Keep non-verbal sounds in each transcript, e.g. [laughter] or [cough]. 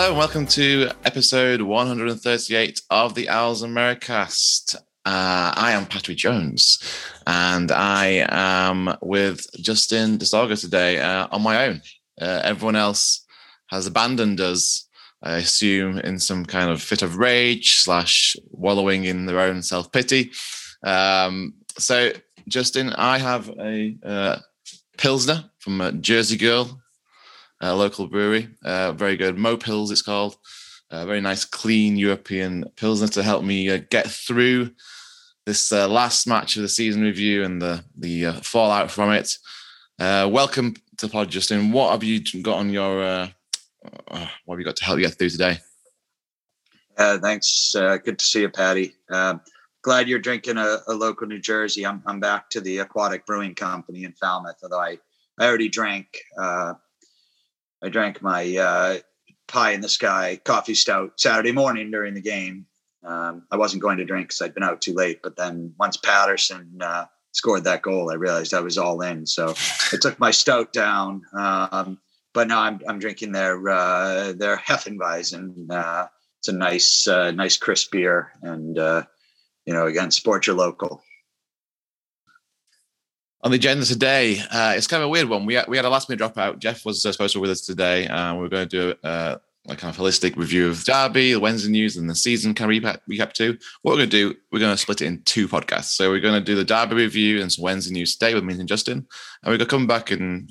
Hello and welcome to episode 138 of the Owls Americast. Uh, I am Patrick Jones and I am with Justin DeSaga today uh, on my own. Uh, everyone else has abandoned us, I assume, in some kind of fit of rage slash wallowing in their own self pity. Um, so, Justin, I have a uh, Pilsner from Jersey Girl a local brewery. Uh, very good. Mo Pils, it's called. A very nice, clean European Pilsner to help me uh, get through this uh, last match of the season review and the, the uh, fallout from it. Uh, welcome to Pod, Justin. What have you got on your, uh, what have you got to help you get through today? thanks. good to see you, Patty. Um, glad you're drinking a, a, local New Jersey. I'm, I'm back to the Aquatic Brewing Company in Falmouth, although I, I already drank I drank my uh, pie in the sky coffee stout Saturday morning during the game. Um, I wasn't going to drink because I'd been out too late. But then once Paterson uh, scored that goal, I realized I was all in. So I took my stout down. Um, but now I'm I'm drinking their uh, their Hefeweizen. Uh, it's a nice uh, nice crisp beer, and uh, you know again, support your local on the agenda today, uh, it's kind of a weird one. We had, we had a last minute dropout. Jeff was uh, supposed to be with us today. Uh, we are going to do uh, a kind of holistic review of Derby, the Wednesday news, and the season kind of recap, recap too. What we're going to do, we're going to split it in two podcasts. So we're going to do the Derby review and some Wednesday news today with me and Justin. And we're going to come back in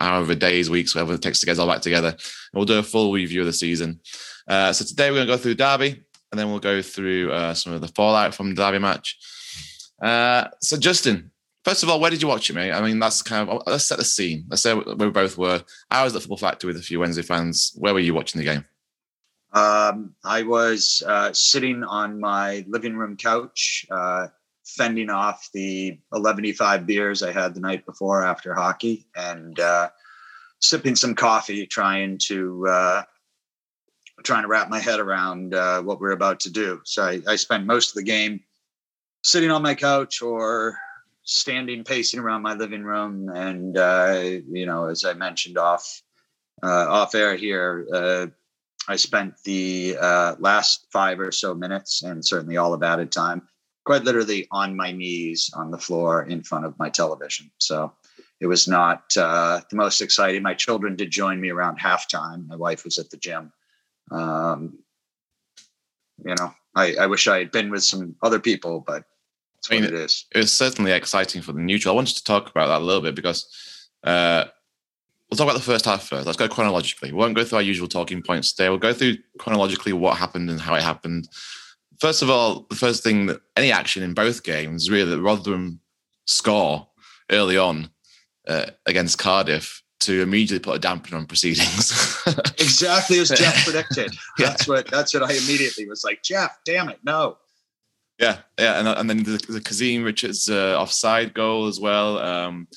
however days, weeks, whatever it takes to get us all back together. And we'll do a full review of the season. Uh, so today we're going to go through Derby and then we'll go through some of the fallout from the Derby match. so Justin, First of all, where did you watch it, mate? I mean, that's kind of let's set the scene. Let's say where we both were. I was at Football Factory with a few Wednesday fans. Where were you watching the game? Um, I was uh, sitting on my living room couch, uh, fending off the 11.5 beers I had the night before after hockey, and uh, sipping some coffee, trying to uh, trying to wrap my head around uh, what we're about to do. So I, I spent most of the game sitting on my couch or standing pacing around my living room and uh, you know as i mentioned off uh, off air here uh, i spent the uh, last five or so minutes and certainly all of added time quite literally on my knees on the floor in front of my television. So it was not uh, the most exciting. My children did join me around halftime. My wife was at the gym. Um, you know I, I wish i had been with some other people but I mean, it is. It was certainly exciting for the neutral. I wanted to talk about that a little bit because uh, we'll talk about the first half first. Let's go chronologically. We won't go through our usual talking points today. We'll go through chronologically what happened and how it happened. First of all, the first thing that any action in both games really that Rotherham score early on uh, against Cardiff to immediately put a dampener on proceedings. [laughs] exactly as Jeff predicted. [laughs] yeah. That's what that's what I immediately was like, Jeff, damn it, no. Yeah, yeah, and, and then the, the Kazim Richards uh, offside goal as well, um,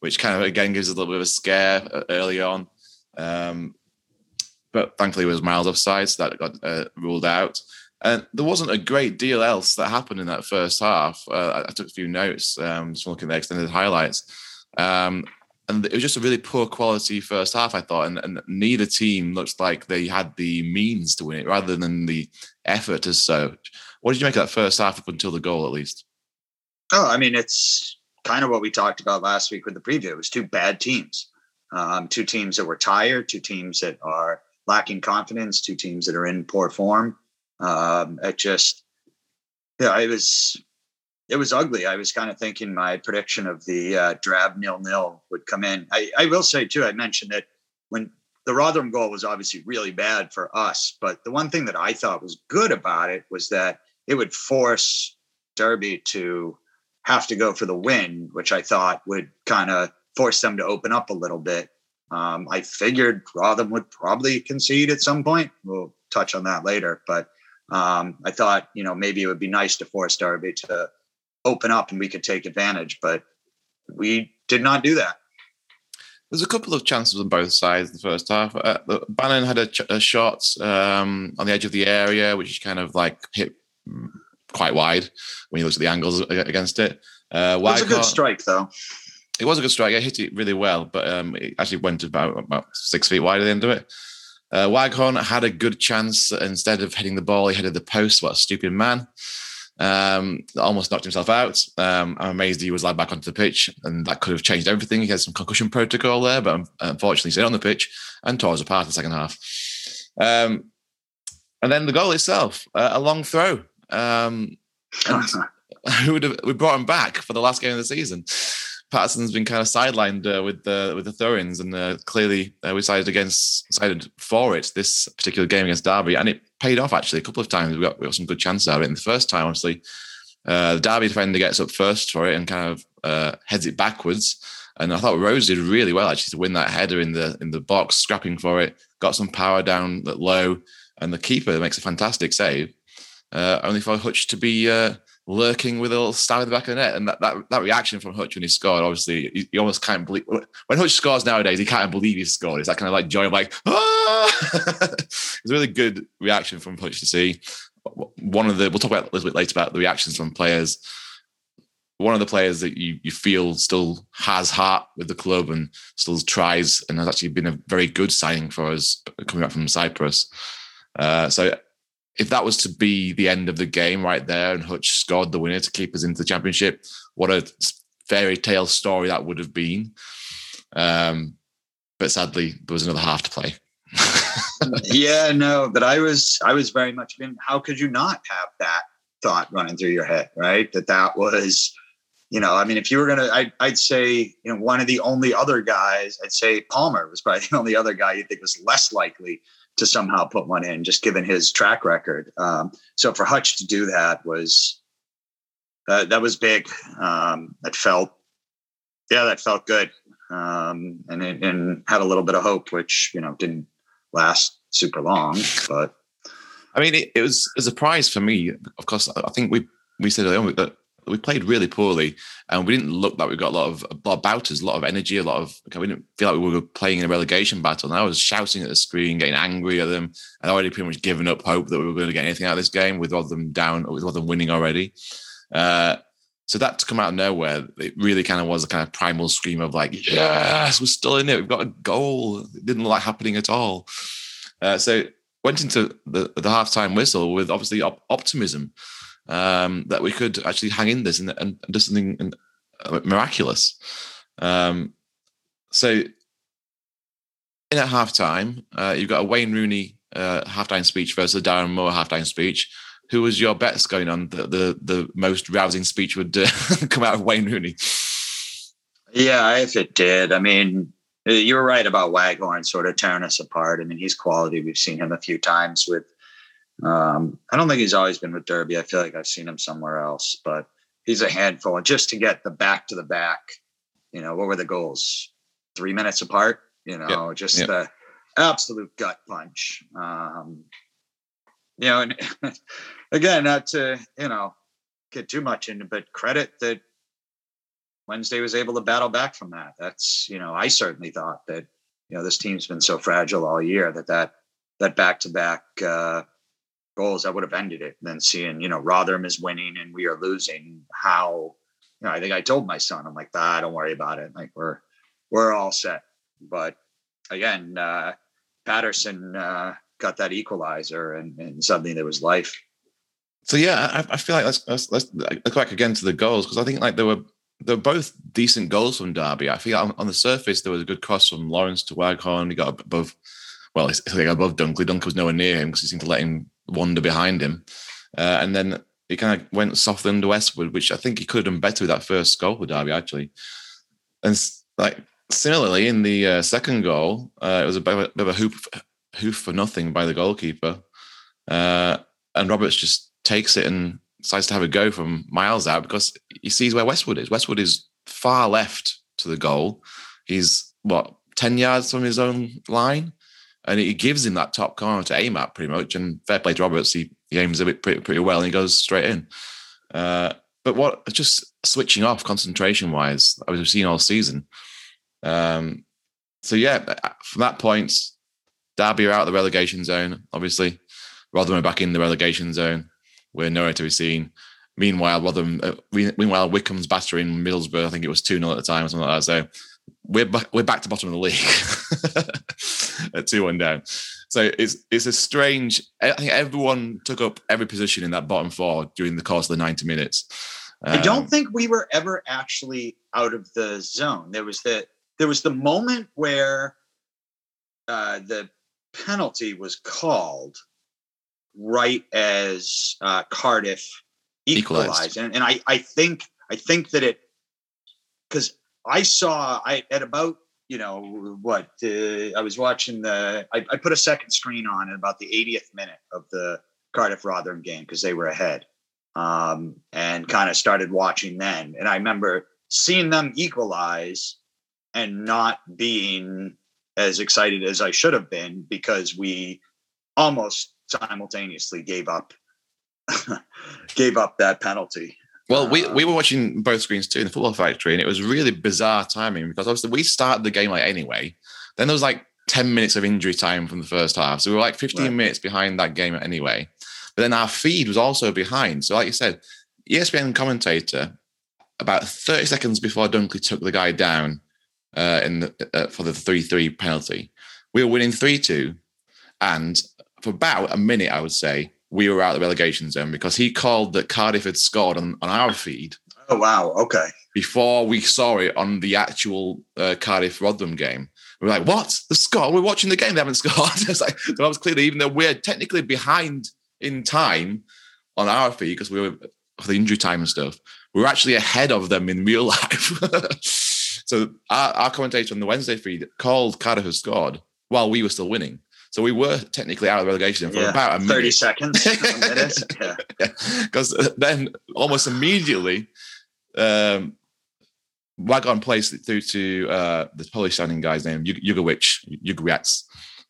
which kind of again gives a little bit of a scare uh, early on. Um, but thankfully, it was miles offside, so that got uh, ruled out. And there wasn't a great deal else that happened in that first half. Uh, I, took a few notes, um, just looking at the extended highlights. Um, and it was just a really poor quality first half, I thought. And, and, neither team looked like they had the means to win it rather than the effort as such. What did you make of that first half up until the goal, at least? Oh, I mean, it's kind of what we talked about last week with the preview. It was two bad teams, um, two teams that were tired, two teams that are lacking confidence, two teams that are in poor form. Um, it just, yeah, it was, it was ugly. I was kind of thinking my prediction of the uh, drab nil nil would come in. I, I will say too. I mentioned that when the Rotherham goal was obviously really bad for us, but the one thing that I thought was good about it was that it would force Derby to have to go for the win, which I thought would kind of force them to open up a little bit. Um, I figured Rotherham would probably concede at some point. We'll touch on that later, but um, I thought you know maybe it would be nice to force Derby to open up and we could take advantage, but we did not do that. There's a couple of chances on both sides in the first half. Uh, Bannan had a, ch- a shot um, on the edge of the area, which is kind of like hit quite wide when you look at the angles against it. Uh, it was a good strike, though. It was a good strike. I hit it really well, but um, it actually went about about six feet wide at the end of it. Uh, Waghorn had a good chance. Instead of hitting the ball, he headed the post. What a stupid man. Um, almost knocked himself out. Um, I'm amazed he was allowed back onto the pitch, and that could have changed everything. He had some concussion protocol there, but unfortunately, he stayed on the pitch and tore us apart in the second half. Um, and then the goal itself, uh, a long throw. Um, [laughs] [laughs] who would have, we brought him back for the last game of the season? Paterson's been kind of sidelined uh, with the with the throw-ins, and uh, clearly uh, we sided against sided for it this particular game against Derby, and it paid off actually a couple of times. We got we got some good chances out of it. In the first time, obviously, uh, the Derby defender gets up first for it and kind of uh, heads it backwards. And I thought Rose did really well actually to win that header in the in the box, scrapping for it, got some power down low, and the keeper makes a fantastic save. Uh, only for Hutch to be lurking with a little stab in the back of the net. And that, that, that reaction from Hutch when he scored, obviously, you, you, almost can't believe when Hutch scores nowadays, he can't believe he scored. It's that kind of like joy of like, ah! [laughs] it's a really good reaction from Hutch to see. One of the, we'll talk about a little bit later about the reactions from players. One of the players that you, you feel still has heart with the club and still tries and has actually been a very good signing for us coming back from Cyprus. Uh, so if that was to be the end of the game right there and Hutch scored the winner to keep us into the championship, what a fairy tale story that would have been. Um, but sadly, there was another half to play. [laughs] yeah, no, but I was I was very much in. How could you not have that thought running through your head, right? That that was, you know, I mean, if you were gonna, I, I'd say, you know, one of the only other guys, I'd say Palmer was probably [laughs] the only other guy you think was less likely to somehow put one in, just given his track record. Um, so for Hutch to do that was uh, that was big. Um, that felt, yeah, that felt good, um, and and had a little bit of hope, which you know didn't last super long, but. I mean, it, it was a surprise for me. Of course, I think we we said earlier that we played really poorly and we didn't look like we got a lot of a lot about us, a lot of energy, a lot of we didn't feel like we were playing in a relegation battle. And I was shouting at the screen, getting angry at them. I'd already pretty much given up hope that we were going to get anything out of this game with all of them down, with all of them winning already. Uh, so that to come out of nowhere, it really kind of was a kind of primal scream of like, yes, we're still in it. We've got a goal. It didn't look like happening at all. Uh, so went into the, the halftime whistle with obviously op- optimism um, that we could actually hang in this and, and do something uh, miraculous. Um, so in at halftime, uh, you've got a Wayne Rooney uh, halftime speech versus a Darren Moore halftime speech. Who was your bets going on that the, the most rousing speech would uh, [laughs] come out of Wayne Rooney? Yeah, if it did, I mean, you were right about Waghorn sort of tearing us apart. I mean, he's quality. We've seen him a few times with um, I don't think he's always been with Derby. I feel like I've seen him somewhere else, but he's a handful. And just to get the back to the back, you know, what were the goals? Three minutes apart, you know, yep. just yep. the absolute gut punch. Um, you know, and [laughs] again, not to, you know, get too much into, but credit that Wednesday was able to battle back from that. That's, you know, I certainly thought that, you know, this team's been so fragile all year that that, that back to back, goals, I would have ended it. And then seeing, you know, Rotherham is winning and we are losing, how, you know, I think I told my son, I'm like, ah, don't worry about it. Like we're, we're all set. But again, uh, Paterson uh, got that equalizer and, and suddenly there was life. So yeah, I, I feel like let's, let's, let's go back again to the goals because I think like there were they were both decent goals from Derby. I feel on, on, the surface there was a good cross from Lawrence to Waghorn. He got above, well, he got above Dunkley. Dunkley was nowhere near him because he seemed to let him wander behind him. Uh, and then he kind of went softened westward, which I think he could have done better with that first goal for Derby, actually. And like similarly in the uh, second goal, uh, it was a bit of a, bit of a hoop, hoof for nothing by the goalkeeper. Uh, and Roberts just takes it and decides to have a go from miles out because he sees where Westwood is. Westwood is far left to the goal. He's what, 10 yards from his own line and he gives him that top corner to aim at pretty much. And fair play to Roberts, he, he aims a bit pretty, pretty well and he goes straight in. Uh, but what just switching off concentration wise, I was seeing all season. Um, so yeah, uh, from that point, Derby are out of the relegation zone. Obviously, Rotherham are back in the relegation zone. We're nowhere to be seen. Meanwhile, Rotherham, uh, meanwhile Wycombe's battering Middlesbrough. I think it was two 0 at the time or something like that. So we're back, we're back to bottom of the league [laughs] at two one down. So it's it's a strange. I think everyone took up every position in that bottom four during the course of the ninety minutes. Um, I don't think we were ever actually out of the zone. There was the there was the moment where uh, the penalty was called right as uh, Cardiff equalized, equalized. And, and I I think I think that it because I saw I at about you know what uh, I was watching the I, I, put a second screen on at about the 80th minute of the Cardiff Rotherham game because they were ahead um, and kind of started watching then. And I remember seeing them equalize and not being as excited as I should have been because we almost simultaneously gave up [laughs] gave up that penalty well, we, we were watching both screens too in the football factory, and it was really bizarre timing because obviously we started the game like anyway. Then there was like 10 minutes of injury time from the first half. So we were like 15 right. minutes behind that game anyway. But then our feed was also behind. So, like you said, ESPN commentator, about 30 seconds before Dunkley took the guy down uh, in the, uh, for the 3 3 penalty, we were winning 3 2. And for about a minute, I would say, we were out of the relegation zone because he called that Cardiff had scored on, on our feed. Oh wow! Okay. Before we saw it on the actual uh, Cardiff Rotherham game, we're like, "What? The score? We're watching the game. They haven't [laughs] scored." it's like that was clearly, even though we're technically behind in time on our feed because we were for the injury time and stuff, we were actually ahead of them in real [laughs] life. so our, our commentator on the Wednesday feed called Cardiff had scored while we were still winning. So we were technically out of relegation for yeah, about a 30 minute. seconds. [laughs] Because yeah. then almost immediately, um, Waghorn placed it through to uh, the Polish sounding guy's name, Jugovic, Jugowiec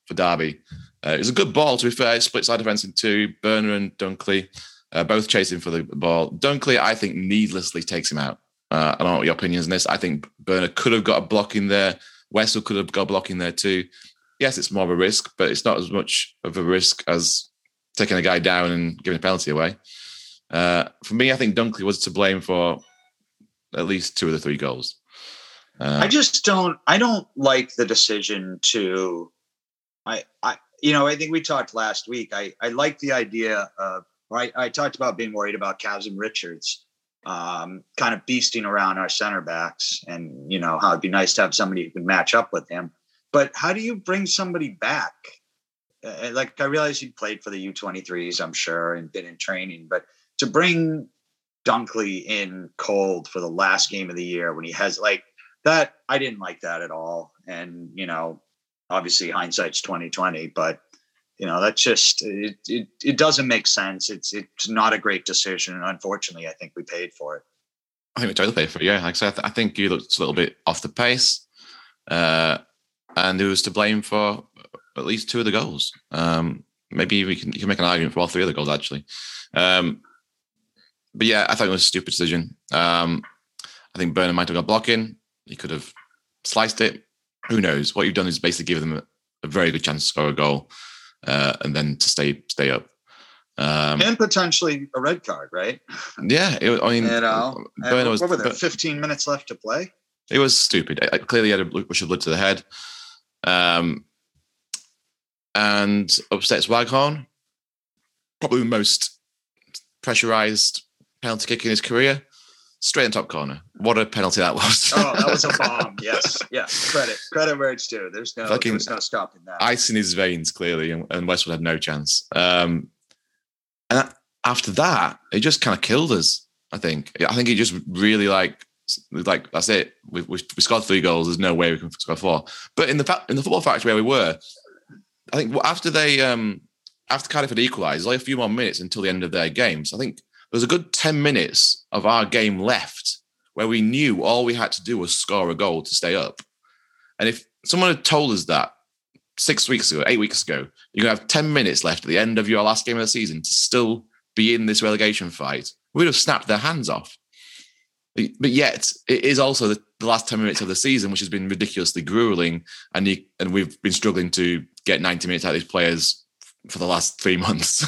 for Derby. Uh, it was a good ball, to be fair. Split side defense in two. Börner and Dunkley uh, both chasing for the ball. Dunkley, I think, needlessly takes him out. Uh, I don't know what your opinions on this. I think Börner could have got a block in there. Wessel could have got a block in there too yes, it's more of a risk, but it's not as much of a risk as taking a guy down and giving a penalty away. Uh, for me, I think Dunkley was to blame for at least two of the three goals. Uh, I just don't. I don't like the decision to. I. I. You know. I think we talked last week. I. I like the idea of. Right. I talked about being worried about Kazim Richards, um, kind of beasting around our center backs, and you know how it'd be nice to have somebody who could match up with him. But how do you bring somebody back? Uh, like I realize he played for the U23s, I'm sure, and been in training, but to bring Dunkley in cold for the last game of the year when he has like that, I didn't like that at all. And you know, obviously hindsight's 2020, but you know that's just it, it, it doesn't make sense. It's it's not a great decision, and unfortunately, I think we paid for it. I think we totally paid for it. Yeah, like I said, I think you looked a little bit off the pace. Uh, and who was to blame for at least two of the goals. Um, maybe we can, you can make an argument for all three of the goals actually. Um, but yeah, I thought it was a stupid decision. Um, I think Börner might have got blocking. He could have sliced it. Who knows? What you've done is basically give them a, a very good chance to score a goal uh, and then to stay stay up. Um, and potentially a red card, right? Yeah, it, I mean, you know, was, what were there? Fifteen minutes left to play. It was stupid. I, I clearly had a push of blood to the head. Um, and upsets Waghorn, probably the most pressurized penalty kick in his career. Straight in top corner. What a penalty that was. oh, that was a [laughs] bomb. Yes. Yeah. Credit. Credit where it's due. There's no Fucking there's no stopping that. Ice in his veins, clearly, and, and Westwood had no chance. Um, and after that, it just kind of killed us, I think. I think it just really like like that's it. We, we, we scored three goals. There's no way we can score four. But in the fa- in the football factory where we were, I think after they um after Cardiff had equalised, only a few more minutes until the end of their games. I think there was a good ten minutes of our game left where we knew all we had to do was score a goal to stay up. And if someone had told us that six weeks ago, eight weeks ago, you're gonna have ten minutes left at the end of your last game of the season to still be in this relegation fight, we'd have snapped their hands off. But yet, it is also the, last 10 minutes of the season, which has been ridiculously grueling. And, he, and we've been struggling to get 90 minutes out of these players for the last three [laughs] months.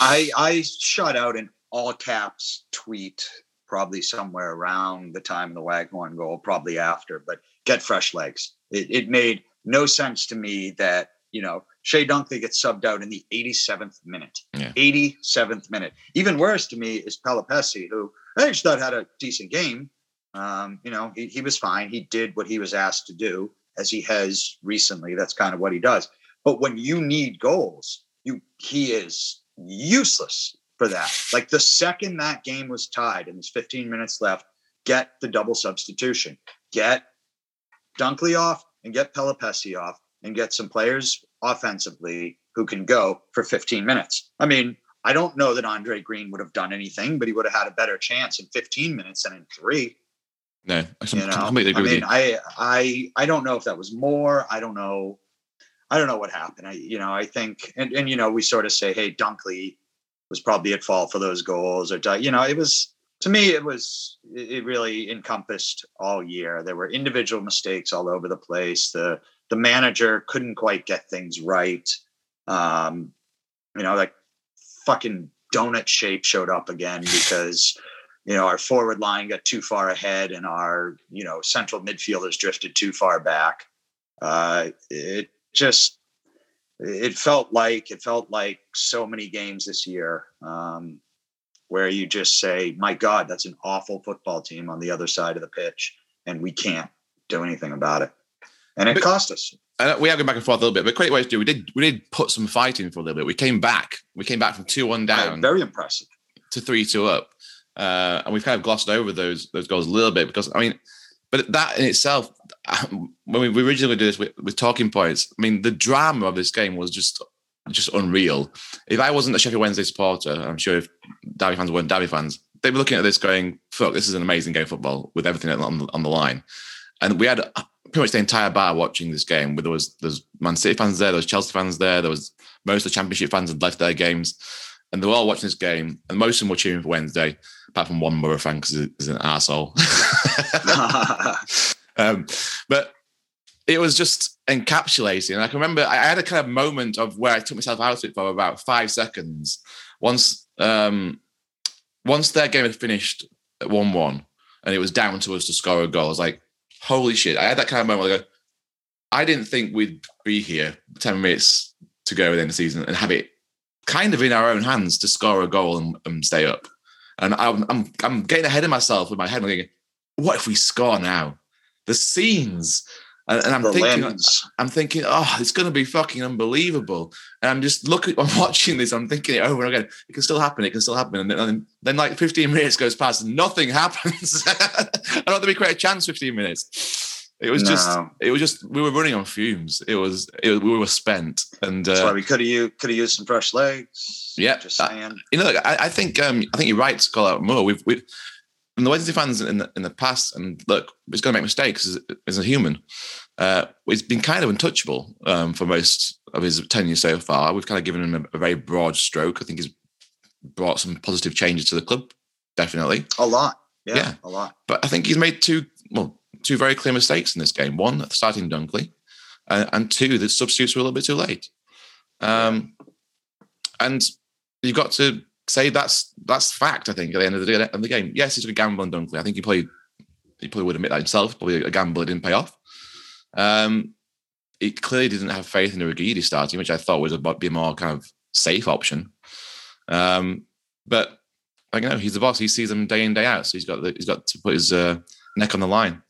I, I shot out an all caps tweet probably somewhere around the time of the Waghorn goal, probably after, but get fresh legs. It, it made no sense to me that, you know, Chey Dunkley gets subbed out in the 87th minute. Yeah. 87th minute. Even worse to me is Pelupessy, who I just thought had a decent game. Um, you know, he, he was fine. He did what he was asked to do, as he has recently. That's kind of what he does. But when you need goals, you he is useless for that. Like the second that game was tied and there's 15 minutes left, get the double substitution. Get Dunkley off and get Pelupessy off and get some players offensively who can go for 15 minutes. I mean, I don't know that Andre Green would have done anything, but he would have had a better chance in 15 minutes than in three. No, I You know, completely agree I mean. I, I, I don't know if that was more. I don't know. I don't know what happened. I, you know, I think, and, and you know, we sort of say, hey, Dunkley was probably at fault for those goals, or you know, it was to me, it was it it really encompassed all year. There were individual mistakes all over the place. The the manager couldn't quite get things right. Um, you know, like fucking donut shape showed up again because you know our forward line got too far ahead and our you know central midfielders drifted too far back. Uh, it just it felt like it felt like so many games this year um, where you just say, "My God, that's an awful football team on the other side of the pitch, and we can't do anything about it." And it But- cost us. And we are going back and forth a little bit, but credit where it's due. We did we did put some fighting for a little bit. We came back. We came back from two one down very impressive. to three two up, uh, and we've kind of glossed over those those goals a little bit because I mean, but that in itself, [laughs] when we originally did this with, with talking points, I mean, the drama of this game was just just unreal. If I wasn't a Sheffield Wednesday supporter, I'm sure if Derby fans weren't Derby fans, they'd be looking at this going, "Fuck, this is an amazing game of football with everything on the, on the line." And we had pretty much the entire bar watching this game. Where There was there's Man City fans there, there was Chelsea fans there, there was most of the Championship fans had left their games, and they were all watching this game. And most of them were cheering for Wednesday, apart from one Borough fan because he's an asshole. [laughs] [laughs] um, but it was just encapsulating. And I can remember I had a kind of moment of where I took myself out of it for about five seconds. Once um, once their game had finished at one one, and it was down to us to score a goal. I was like, "Holy shit!" I had that kind of moment. I go, I didn't think we'd be here ten minutes to go within the season and have it kind of in our own hands to score a goal and, and stay up. And I'm, I'm I'm getting ahead of myself with my head. I'm thinking, what if we score now? The scenes, and, and I'm thinking, lens. I'm thinking, oh, it's going to be fucking unbelievable. And I'm just looking, [laughs] I'm watching this, I'm thinking it over and again. It can still happen. It can still happen. And then, and then, like 15 minutes goes past and nothing [laughs] happens. [laughs] I don't think we create a chance 15 minutes. It was just, it was just, we were running on fumes. It was, it, we were spent. And, That's uh, why we could have used could have used some fresh legs. Yeah, just uh, saying. you know, I, I think um, I think you're right to call out more. We've we've and the Wednesday fans in the in the past, and look, he's going to make mistakes as, as a human. Uh, he's been kind of untouchable um, for most of his tenure so far. We've kind of given him a, a very broad stroke. I think he's brought some positive changes to the club, definitely. a lot. Yeah, yeah. a lot. But I think he's made two well two very clear mistakes in this game. One, starting Dunkley, uh, and two, the substitutes were a little bit too late. Um, and you've got to say that's that's fact. I think at the end of the, day, of the game, yes, he a gamble on Dunkley. I think he probably he probably would admit that himself. Probably a gamble that didn't pay off. Um, he clearly didn't have faith in Urhoghide starting, which I thought was a be a more kind of safe option. Um, but you know, he's the boss. He sees them day in day out, so he's got the, he's got to put his uh, neck on the line.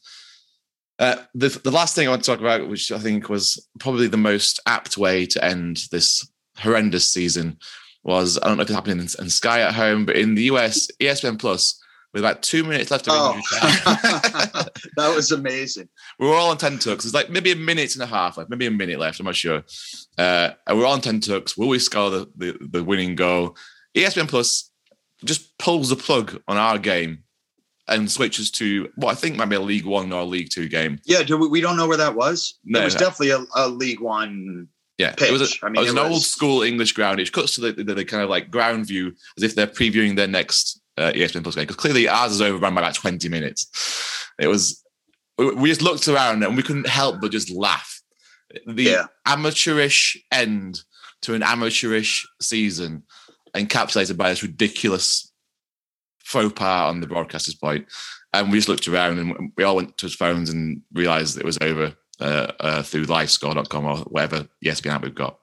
Uh, the the last thing I want to talk about, which I think was probably the most apt way to end this horrendous season, was I don't know if it's happening in, in Sky at home, but in the US, ESPN Plus, with about two minutes left of Oh, [laughs] that was amazing. we were all on 10 tucks. There's like maybe a minute and a half left, maybe a minute left. I'm not sure. Uh, and we're all on 10 tucks. Will we score the, the, the winning goal? ESPN Plus just pulls the plug on our game and switches to what I think might be a League One or a League Two game. Yeah, do we, we don't know where that was. No, it was no. definitely a, a League One. Yeah, it was, a, Pitch. I mean, it was it an old school English ground. It cuts to the, the, the kind of like ground view as if they're previewing their next uh, ESPN Plus game because clearly ours is overrun by about 20 minutes. It was, we we just looked around and we couldn't help but just laugh. The Yeah. amateurish end to an amateurish season encapsulated by this ridiculous faux pas on the broadcaster's point. And we just looked around and we all went to his phones and realized it was over. Uh, uh, through livescore.com or whatever ESPN app we've got.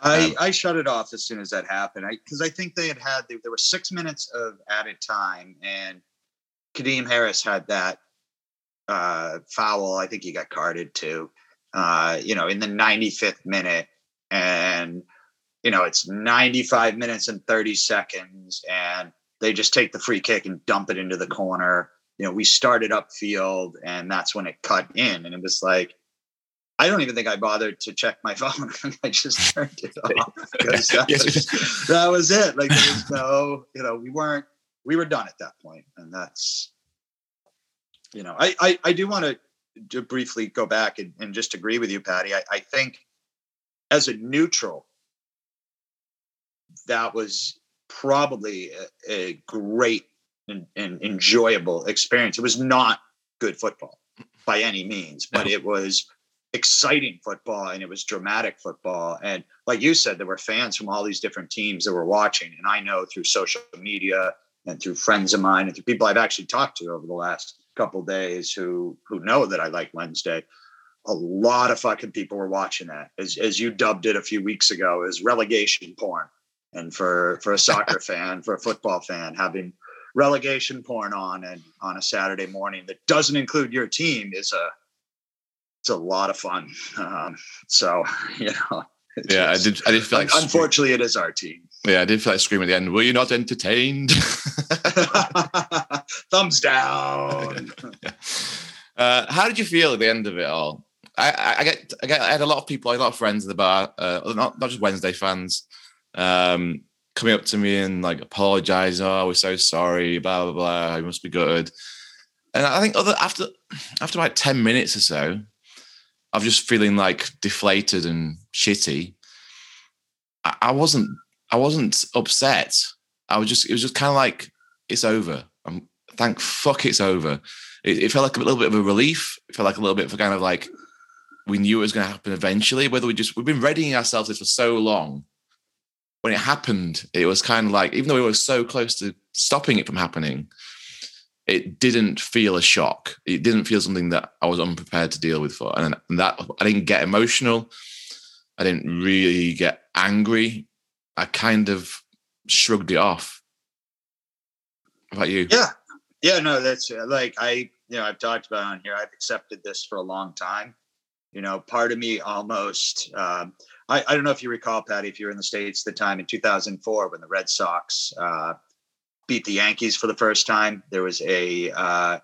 I, um, I shut it off as soon as that happened because I, I, think they had had there were six minutes of added time and Kadeem Harris had that uh, foul. I think he got carded too. Uh, you know, in the 95th minute, and you know it's 95 minutes and 30 seconds, and they just take the free kick and dump it into the corner. You know, we started upfield, and that's when it cut in, and it was like I don't even think I bothered to check my [laughs] phone. I just turned it [laughs] off because that, was, that was it. Like there was no, you know, we weren't, we were done at that point, and that's, you know, I I, I do want to to briefly go back and, and just agree with you, Patty. I, I think as a neutral, that was probably a, a great and, and enjoyable experience. It was not good football by any means, but it was exciting football and it was dramatic football. And like you said, there were fans from all these different teams that were watching. And I know through social media and through friends of mine and through people I've actually talked to over the last couple days who who know that I like Wednesday. A lot of fucking people were watching that, as as you dubbed it a few weeks ago, as relegation porn. And for for a soccer [laughs] fan, for a football fan, having relegation porn on and on a Saturday morning that doesn't include your team is a it's a lot of fun. Um, so [laughs] you know, yeah, I did. I did feel like unfortunately, it is our team. Yeah, I did feel like screaming at the end. Were you not entertained? [laughs] [laughs] Thumbs down. yeah. uh, how did you feel at the end of it all? I, I, get, I get, I had a lot of people, a lot of friends at the bar, uh, not not just Wednesday fans, um, coming up to me and like apologize. Oh, we're so sorry. Blah blah blah. You must be good. And I think other after after about ten minutes or so, I'm just feeling like deflated and shitty. I, I wasn't I wasn't upset. I was just it was just kind of like it's over. I'm thank fuck it's over. It, it, felt like a little bit of a relief. It felt like a little bit of a kind of like we knew it was going to happen eventually. Whether we just we've been readying ourselves for so long. When it happened, it was kind of like even though we were so close to stopping it from happening, it didn't feel a shock. It didn't feel something that I was unprepared to deal with for. And that I didn't get emotional. I didn't really get angry. I kind of shrugged it off. How about you? Yeah. Yeah, no, that's uh, like I, you know, I've talked about on here. I've accepted this for a long time. You know, part of me almost, um, I, I don't know if you recall, Patty, if you were in the States at the time in 2004 when the Red Sox, uh, beat the Yankees for the first time. There was a uh,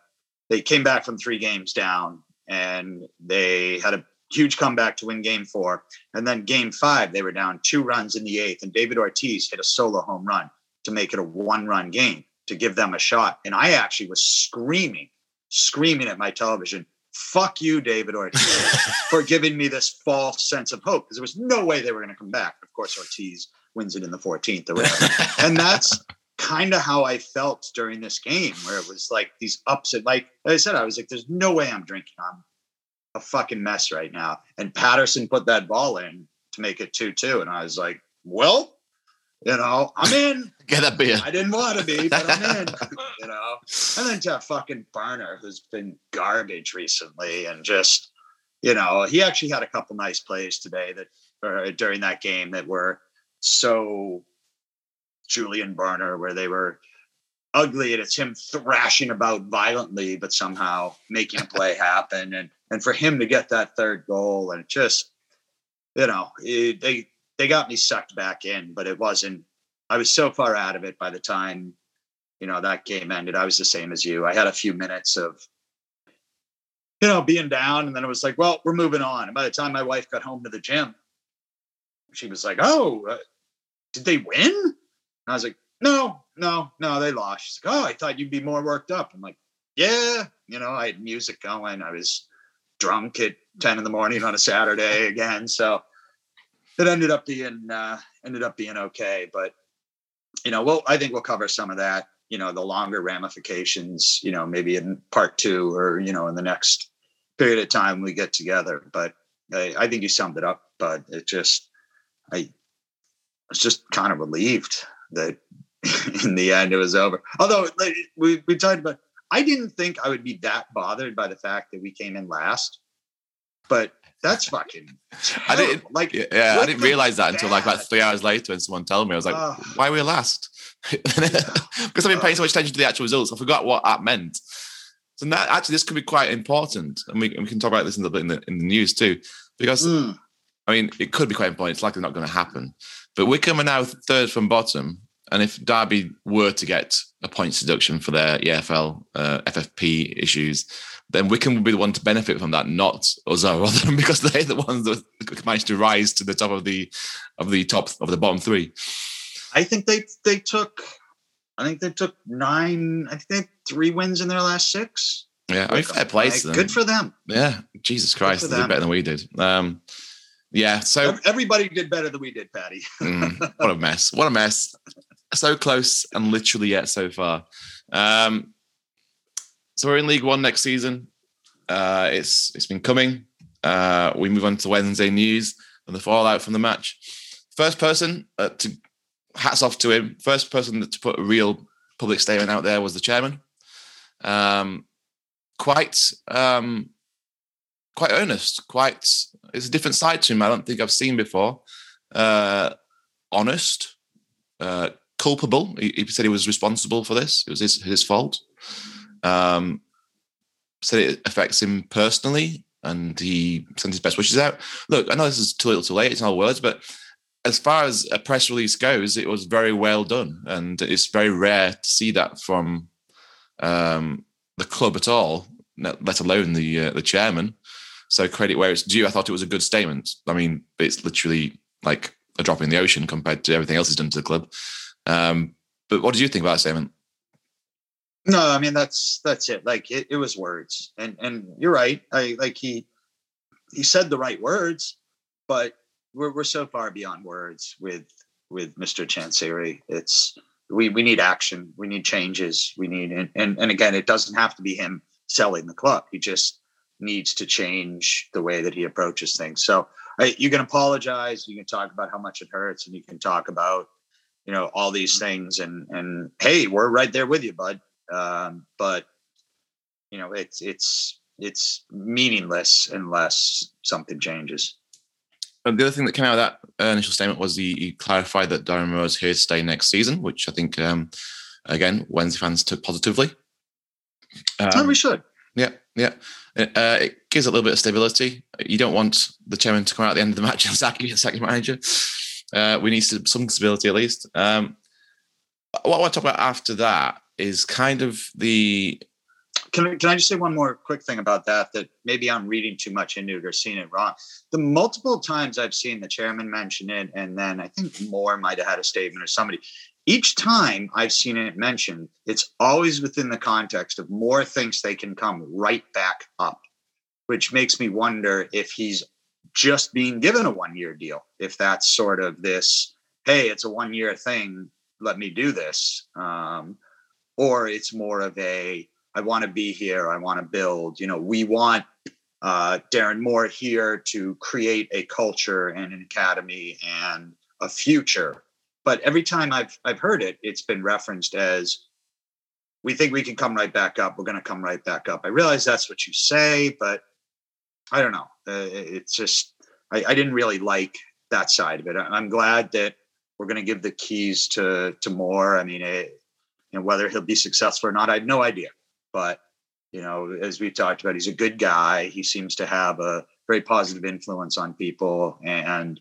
they came back from three games down and they had a huge comeback to win game four. And then game five, they were down two runs in the eighth, and David Ortiz hit a solo home run to make it a one run game to give them a shot. And I actually was screaming, screaming at my television, fuck you, David Ortiz, [laughs] for giving me this false sense of hope because there was no way they were going to come back. Of course, Ortiz wins it in the 14th or whatever. [laughs] and that's kind of how I felt during this game, where it was like these ups and like, like I said, I was like, "There's no way I'm drinking. I'm a fucking mess right now." And Paterson put that ball in to make it two-two, and I was like, "Well, you know, I'm in. [laughs] Get that beer. I didn't want to be, but I'm in. [laughs] you know." And then to fucking Börner, who's been garbage recently, and just, you know, he actually had a couple nice plays today that, or during that game that were so Julian Börner, where they were ugly and it's him thrashing about violently, but somehow making a [laughs] play happen. And and for him to get that third goal and just, you know, it, they they got me sucked back in, but it wasn't. I was so far out of it by the time, you know, that game ended. I was the same as you. I had a few minutes of, you know, being down, and then it was like, well, we're moving on. And by the time my wife got home to the gym, she was like, "Oh, uh, did they win?" I was like, no, no, no, they lost. She's like, oh, I thought you'd be more worked up. I'm like, yeah, you know, I had music going. I was drunk at 10 in the morning on a Saturday [laughs] again. So it ended up being, uh, ended up being okay. But, you know, well, I think we'll cover some of that, you know, the longer ramifications, you know, maybe in part two or, you know, in the next period of time we get together. But I, I think you summed it up, but it just, I was just kind of relieved that [laughs] in the end it was over. Although like, we we talked about, I didn't think I would be that bothered by the fact that we came in last. but that's fucking. I didn't like. Yeah, I didn't realize that until like about three hours later when someone told me. I was like, Ugh. why were we last? [laughs] because I've been paying so much attention to the actual results, I forgot what that meant. So that actually, this could be quite important, and we, we can talk about this in the in the, in the news too, because Mm. I mean, it could be quite important. It's likely not going to happen. But Wycombe are now third from bottom. And if Derby were to get a points deduction for their EFL, uh, FFP issues, then Wycombe would be the one to benefit from that, not us or Rotherham, [laughs] because they're the ones that managed to rise to the top of the of the top of the bottom three. I think they they took. I think they took nine. I think they had three wins in their last six. Yeah, I mean, fair play Like, to them. Good for them. yeah, Jesus Christ, they did better than we did. Um, yeah, so Everybody did better than we did, Patty. [laughs] Mm, what a mess. What a mess. So close and literally yet so far. Um, so we're in League One next season. Uh, it's it's been coming. Uh, we move on to Wednesday news and the fallout from the match. First person uh, to hats off to him. First person to put a real public statement out there was the chairman. Um, quite um, quite earnest. Quite it's a different side to him. I don't think I've seen before. Uh, honest, uh, culpable. He, he said he was responsible for this. It was his his fault. Um, said it affects him personally, and he sent his best wishes out. Look, I know this is too little, too late. It's not words, but as far as a press release goes, it was very well done, and it's very rare to see that from um, the club at all, let alone the uh, the chairman. So credit where it's due. I thought it was a good statement. I mean, it's literally like a drop in the ocean compared to everything else he's done to the club. Um, but what did you think about that statement? No, I mean that's that's it. Like it, it was words, and and you're right. I like he he said the right words, but we're we're so far beyond words with with Mr. Chansiri. It's we we need action. We need changes. We need and and, and again, it doesn't have to be him selling the club. He just needs to change the way that he approaches things. So I, you can apologize. You can talk about how much it hurts, and you can talk about you know all these things. And and hey, we're right there with you, bud um, but you know it's it's it's meaningless unless something changes And the other thing that came out of that uh, initial statement was he, he clarified that Darren Moore is here to stay next season, which I think, um, again, Wednesday fans took positively. and Um, we should Yeah, yeah. Uh, it gives a little bit of stability. You don't want the chairman to come out at the end of the [laughs] match and sack you, sack your manager. Uh, we need some some stability at least. Um, what I want to talk about after that is kind of the can I, can I just say one more quick thing about that that maybe i'm reading too much into it or seeing it wrong the multiple times i've seen the chairman mention it and then i think moore might have had a statement or somebody each time i've seen it mentioned it's always within the context of moore thinks they can come right back up which makes me wonder if he's just being given a one year deal if that's sort of this hey it's a one year thing let me do this um, or it's more of a I want to be here. I want to build. You know, we want uh, Darren Moore here to create a culture and an academy and a future. But every time I've I've heard it, it's been referenced as we think we can come right back up. We're going to come right back up. I realize that's what you say, but I don't know. Uh, it's just I, I didn't really like that side of it. I- I'm glad that we're going to give the keys to to Moore. I mean, it, whether he'll be successful or not, I have no idea. But you know, as we talked about, he's a good guy. He seems to have a very positive influence on people. And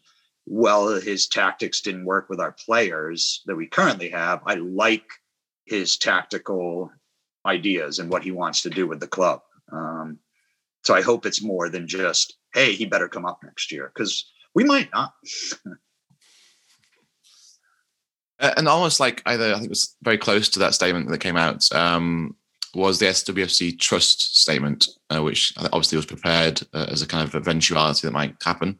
well, his tactics didn't work with our players that we currently have. I like his tactical ideas and what he wants to do with the club. Um, so I hope it's more than just, hey, he better come up next year because we might not. Uh, and almost like either I think it was very close to that statement that came out um, was the SWFC trust statement, uh, which obviously was prepared uh, as a kind of eventuality that might happen.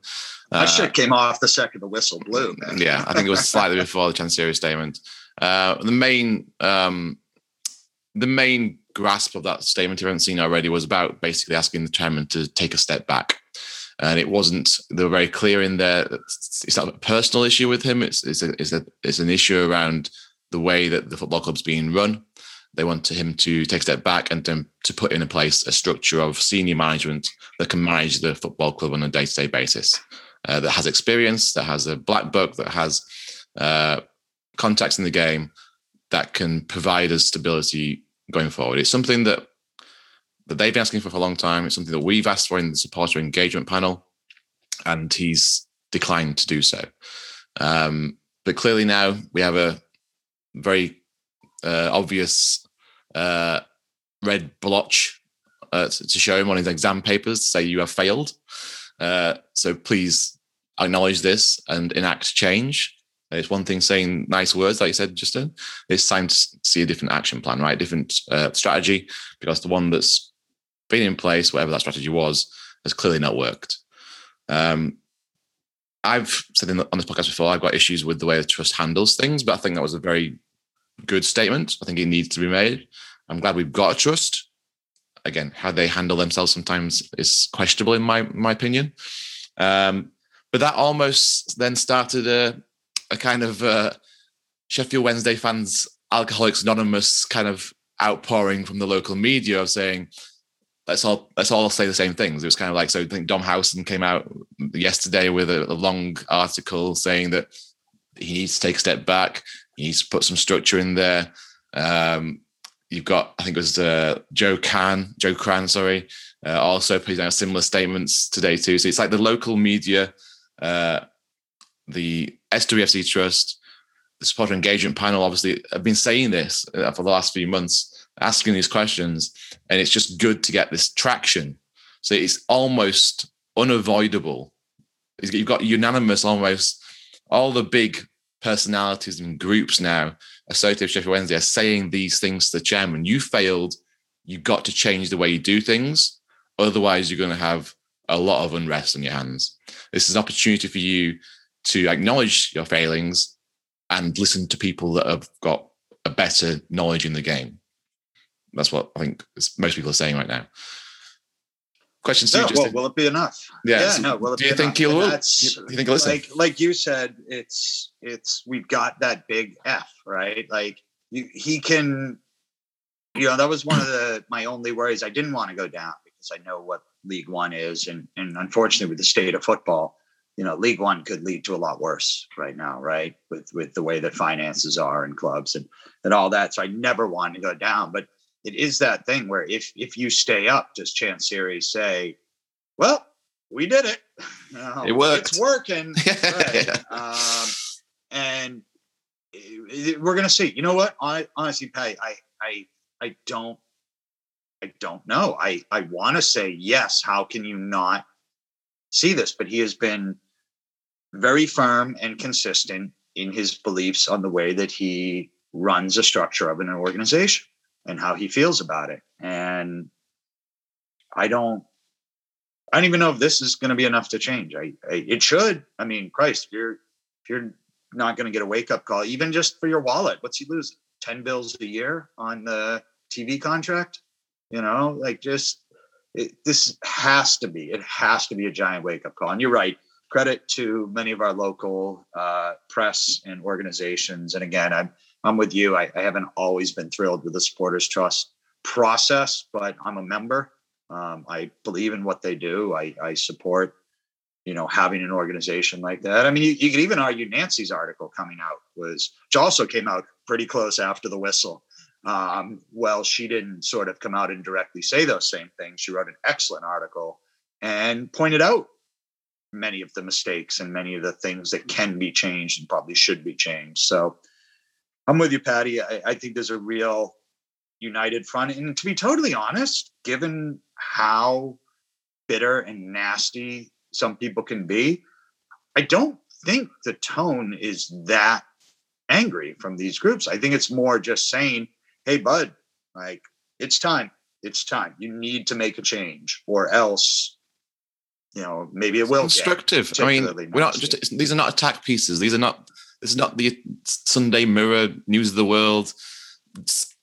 Uh, that shit came off the second the whistle blew. Man. yeah, I think it was slightly [laughs] before the Chansiri statement. Uh, the main um, the main grasp of that statement, if you haven't seen already, was about basically asking the chairman to take a step back. And it wasn't. They were very clear in there. It's not a personal issue with him. It's it's a, it's, a, it's an issue around the way that the football club's being run. They want him to take a step back and to, to put in place a structure of senior management that can manage the football club on a day to day basis, uh, that has experience, that has a black book, that has uh, contacts in the game, that can provide us stability going forward. It's something that that they've been asking for for a long time. It's something that we've asked for in the supporter engagement panel, and he's declined to do so. Um, but clearly now we have a very uh, obvious uh, red blotch uh, to show him on his exam papers to say you have failed. Uh, so please acknowledge this and enact change. It's one thing saying nice words, like you said, Justin. It's time to see a different action plan, right? Different uh, strategy, because the one that's been in place, whatever that strategy was, has clearly not worked. Um, I've said the, on this podcast before, I've got issues with the way the trust handles things, but I think that was a very good statement. I think it needs to be made. I'm glad we've got a trust. Again, how they handle themselves sometimes is questionable in my my opinion. Um, but that almost then started a a kind of uh, Sheffield Wednesday fans, Alcoholics Anonymous kind of outpouring from the local media of saying, let's all let's all say the same things. It was kind of like so. I think Dom Howson came out yesterday with a, a, long article saying that he needs to take a step back. He needs to put some structure in there. Um, you've got I think it was uh, Joe Can, Joe Crann, sorry, uh, also putting out similar statements today too. So it's like the local media, uh, the SWFC Trust, the supporter engagement panel, obviously have been saying this uh, for the last few months asking these questions, and it's just good to get this traction. So it's almost unavoidable. You've got unanimous almost all the big personalities and groups now associated with Sheffield Wednesday are saying these things to the chairman. You failed. You've got to change the way you do things. Otherwise, you're going to have a lot of unrest on your hands. This is an opportunity for you to acknowledge your failings and listen to people that have got a better knowledge in the game. That's what I think most people are saying right now. Questions no, well, will it be enough? Yeah, yeah so no. Will it do you think he'll? You, you think he'll listen? Like, like you said, it's it's we've got that big F, right? Like you, he can. You know, that was one of the my only worries. I didn't want to go down because I know what League One is, and and unfortunately, with the state of football, you know, League One could lead to a lot worse right now, right? With with the way that finances are in clubs and and all that. So I never wanted to go down, but it is that thing where if if you stay up, does Chansiri say, "Well, we did it. [laughs] it worked. It's working." [laughs] right. um, and it, it, we're gonna see. You know what? I honestly, Patty, I I I don't I don't know. I I want to say yes. How can you not see this? But he has been very firm and consistent in his beliefs on the way that he runs a structure of an organization and how he feels about it. And I don't, I don't even know if this is going to be enough to change. I, I, it should. I mean, Christ, you're you're not going to get a wake up call, even just for your wallet, what's he lose? Ten bills a year on the TV contract? You know, like just it, this has to be. It has to be a giant wake up call. And you're right. Credit to many of our local uh, press and organizations. And again, I'm I'm with you. I, I, haven't always been thrilled with the supporters trust process, but I'm a member. Um, I believe in what they do. I, I, support, you know, having an organization like that. I mean, you, you could even argue Nancy's article coming out was, which also came out pretty close after the whistle. Um, well, she didn't sort of come out and directly say those same things. She wrote an excellent article and pointed out many of the mistakes and many of the things that can be changed and probably should be changed. So I'm with you, Patty. I, I think there's a real united front. And to be totally honest, given how bitter and nasty some people can be, I don't think the tone is that angry from these groups. I think it's more just saying, hey, bud, like it's time. It's time. You need to make a change, or else, you know, maybe it will. Constructive. I mean, we're not just. These are not attack pieces. These are not is not the Sunday Mirror, News of the World,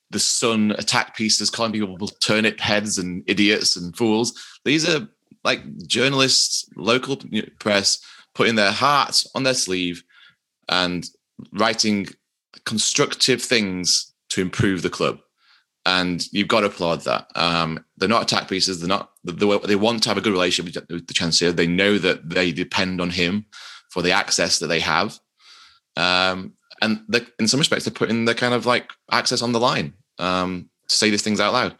the Sun attack pieces calling people turnip heads and idiots and fools. These are like journalists, local press putting their hearts on their sleeve and writing constructive things to improve the club. and you've got to applaud that. Um, they're not attack pieces. They're not. They want to have a good relationship with the Chancellor. They know that they depend on him for the access that they have, um, and in some respects, they're putting the kind of like access on the line um, to say these things out loud.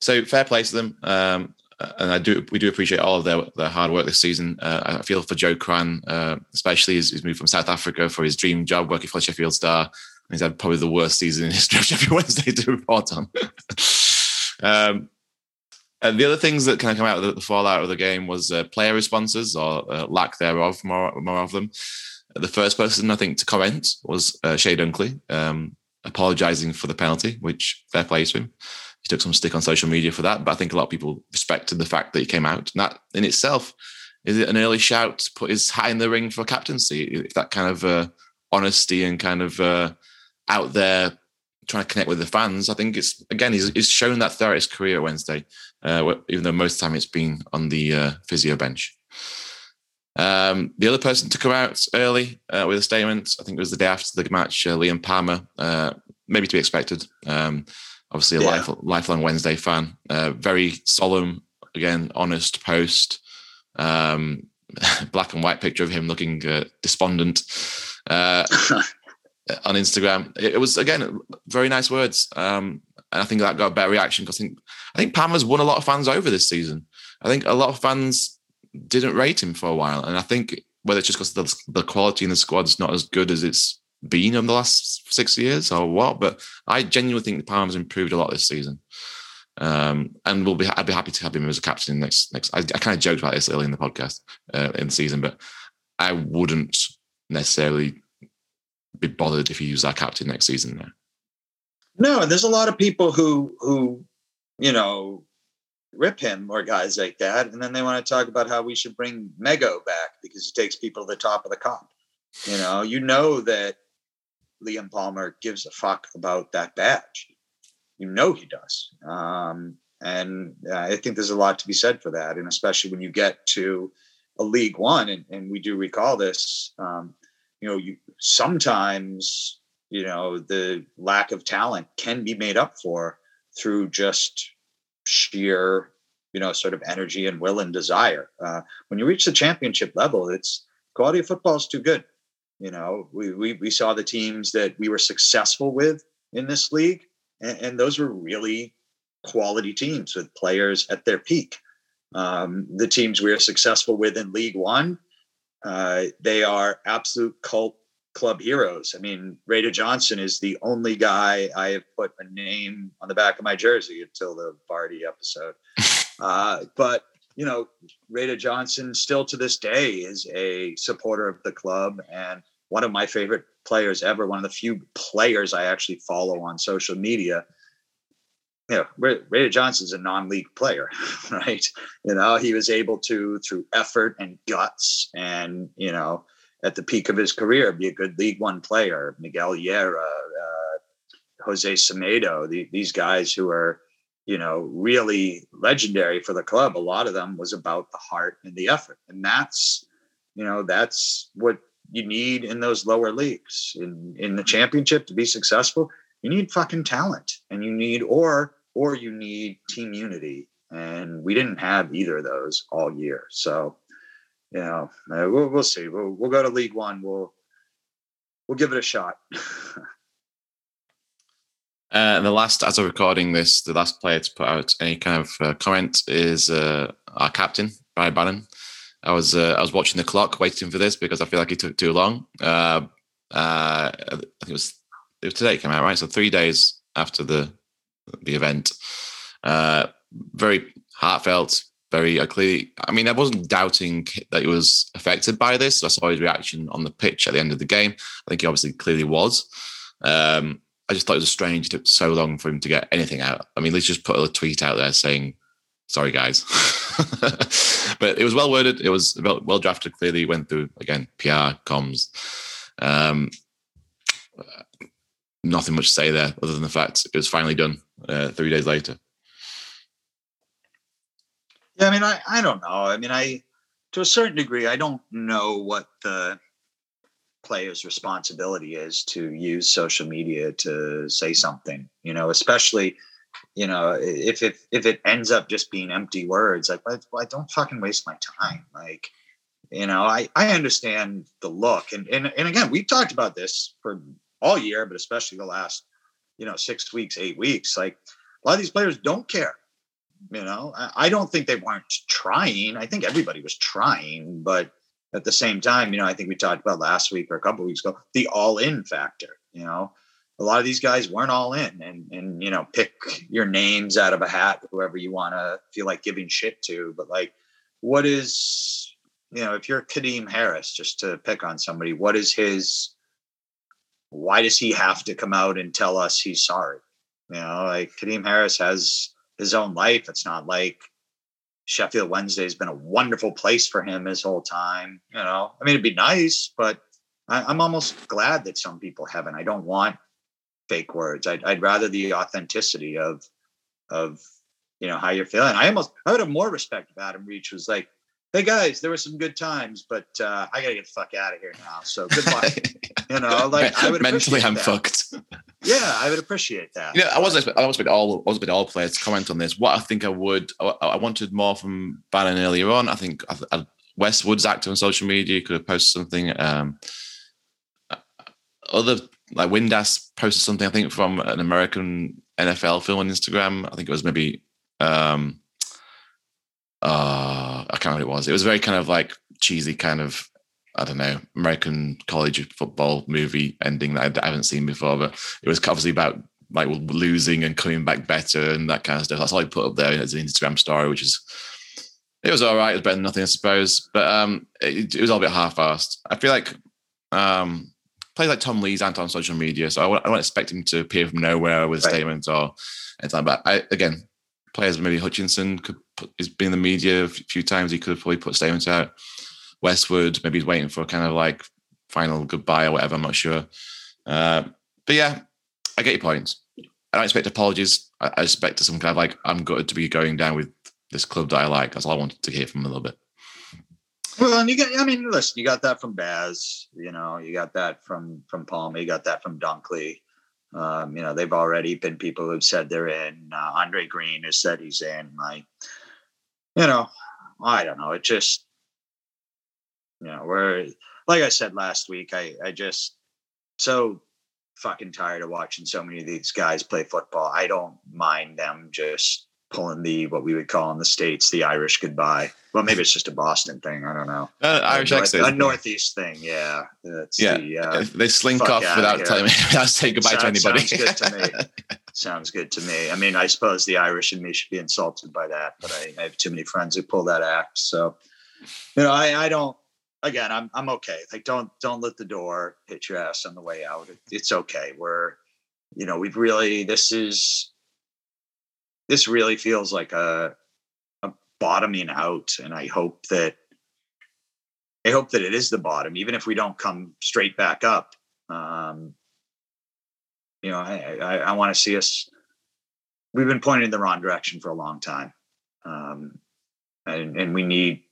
So fair play to them. Um, and I do we do appreciate all of their, their hard work this season. Uh, I feel for Joe Crann, uh, especially as he's moved from South Africa for his dream job working for Sheffield Star. He's had probably the worst season in history [laughs] of Sheffield Wednesday to report on. [laughs] um, and the other things that kind of come out of the, the fallout of the game was uh, player responses or uh, lack thereof, more, more of them. The first person I think to comment was uh, Chey Dunkley, um, apologising for the penalty, which fair play to him he took some stick on social media for that. But I think a lot of people respected the fact that he came out. And that in itself is it an early shout to put his hat in the ring for captaincy. If that kind of uh, honesty and kind of uh, out there trying to connect with the fans, I think it's again he's, he's shown that throughout his career Wednesday, uh, even though most of the time it's been on the uh, physio bench. Um, the other person to come out early uh, with a statement, I think it was the day after the match, uh, Liam Palmer, maybe to be expected. Um, obviously a yeah. life, lifelong Wednesday fan. Uh, very solemn, again, honest post. Um, [laughs] black and white picture of him looking uh, despondent uh, [laughs] on Instagram. It, it, was again very nice words, um, and I think that got a better reaction because I think I think Pam has won a lot of fans over this season. I think a lot of fans didn't rate him for a while, and I think whether it's just because the, the quality in the squad's not as good as it's been in the last six years or what. But I genuinely think the Palmer's improved a lot this season. Um, and we'll be I'd be happy to have him as a captain next next. I, I kind of joked about this early in the podcast uh, in the season, but I wouldn't necessarily be bothered if he was our captain next season. Now. No, there's a lot of people who who you know rip him or guys like that, and then they want to talk about how we should bring Mego back because he takes people to the top of the Kop. You know, you know that Liam Palmer gives a fuck about that badge. You know he does. Um, and uh, I think there's a lot to be said for that. And especially when you get to a League One, and, and we do recall this, um, you know, you sometimes, you know, the lack of talent can be made up for through just sheer, you know, sort of energy and will and desire. Uh, when you reach the championship level, it's quality of football is too good. You know, we, we, we saw the teams that we were successful with in this league, and, and those were really quality teams with players at their peak. Um, the teams we are successful with in League One, uh, they are absolute cult club heroes. I mean, Reda Johnson is the only guy I have put a name on the back of my jersey until the Vardy episode. [laughs] Uh, but you know, Reda Johnson still to this day is a supporter of the club and one of my favorite players ever, one of the few players I actually follow on social media. You know, Reda Johnson's a non-league player, [laughs] right? You know, he was able to, through effort and guts and, you know, at the peak of his career, be a good League One player. Miguel Llera, uh, Jose Semedo, the, these guys who are, you know, really legendary for the club. A lot of them was about the heart and the effort. And that's, you know, that's what you need in those lower leagues. In in the championship to be successful, you need fucking talent and you need or or you need team unity. And we didn't have either of those all year. So, uh, we'll, we'll see. We'll, we'll go to League One. We'll we'll give it a shot. [laughs] Uh, the last, as of recording this, the last player to put out any kind of uh, comment is uh, our captain, Barry Bannan. I was uh, I was watching the clock, waiting for this because I feel like it took too long. Uh, uh, I think it was it was today it came out right, so three days after the the event. very heartfelt, very clearly. I mean, I wasn't doubting that he was affected by this. I saw his reaction on the pitch at the end of the game. I think he obviously clearly was. Um, I just thought it was strange. It took so long for him to get anything out. I mean, let's just put a tweet out there saying, "Sorry, guys," [laughs] but it was well worded. It was well drafted. Clearly, went through again PR comms. Um, nothing much to say there, other than the fact it was finally done uh, three days later. Yeah, I mean, I I don't know. I mean, I to a certain degree, I don't know what the player's responsibility is to use social media to say something, you know, especially you know, if it if it ends up just being empty words, like, I, I don't fucking waste my time. Like, you know, I I understand the look, and and and again, we've talked about this for all year, but especially the last, you know, six weeks, eight weeks. Like, a lot of these players don't care. You know, I, don't think they weren't trying. I think everybody was trying, but at the same time, you know, I think we talked about last week or a couple weeks ago the all in factor. You know, a lot of these guys weren't all in and and you know pick your names out of a hat whoever you want to feel like giving shit to but like what is you know if you're Kadeem Harris just to pick on somebody what is his why does he have to come out and tell us he's sorry you know like Kadeem Harris has his own life it's not like Sheffield Wednesday has been a wonderful place for him his whole time you know I mean it'd be nice but I, I'm almost glad that some people haven't. I don't want fake words. I'd, I'd rather the authenticity of of you know how you're feeling. I almost I would have more respect if Adam Reach was like, "Hey guys, there were some good times, but uh, I gotta get the fuck out of here now. So good luck." [laughs] you know, like I would mentally, I'm that. fucked. [laughs] Yeah, I would appreciate that. You know, I wasn't. I was with all. I was with all players to comment on this. What I think I would. I, I wanted more from Bannan earlier on. I think I, I, Westwood's active on social media. Could have posted something. Um, other like Windass posted something I think from an American NFL film on Instagram. I think it was maybe um uh I can't remember what it was. It was very kind of like cheesy kind of I don't know American college football movie ending that I, haven't seen before, but it was obviously about like losing and coming back better and that kind of stuff. That's all I put up there as an Instagram story, which is it was all right. It was better than nothing, I suppose. But um, it, it was all a bit half-assed. I feel like um, players like Tom Lees aren't on social media, so I w- I don't expect him to appear from nowhere with a right. statement or anything. But I, again, players maybe Hutchinson could put, has been in the media a few times. He could have probably put statements out. Westwood, maybe he's waiting for kind of like final goodbye or whatever. I'm not sure. Uh, but yeah, I get your points. I don't expect apologies. I, I expect some kind of like I'm good to be going down with this club that I like. That's all I wanted to hear from a little bit. Well, and you got, I mean, listen, you got that from Baz, you know, you got that from, from Palmer, you got that from Dunkley. Um, you know, they've already been people who've said they're in. Uh, Andre Green has said he's in. Like, you know, I don't know. It just, you know, we're, like I said last week, I, I just so fucking tired of watching so many of these guys play football. I don't mind them just pulling the what we would call in the states the Irish goodbye. Well, maybe it's just a Boston thing. I don't know. Uh, Irish a, accent. A Northeast thing. Yeah. It's yeah. The, uh, they slink off without telling me, without saying goodbye sounds, to anybody. Sounds good to me. [laughs] sounds good to me. I mean, I suppose the Irish and me should be insulted by that, but I, I have too many friends who pull that act. So, you know, I, I don't. Again, I'm I'm okay. Like, don't don't let the door hit your ass on the way out. It, it's okay. We're, you know, we've really. This is this really feels like a, a bottoming out and i hope that i hope that it is the bottom even if we don't come straight back up um, you know i i, I want to see us we've been pointing in the wrong direction for a long time um, and and we need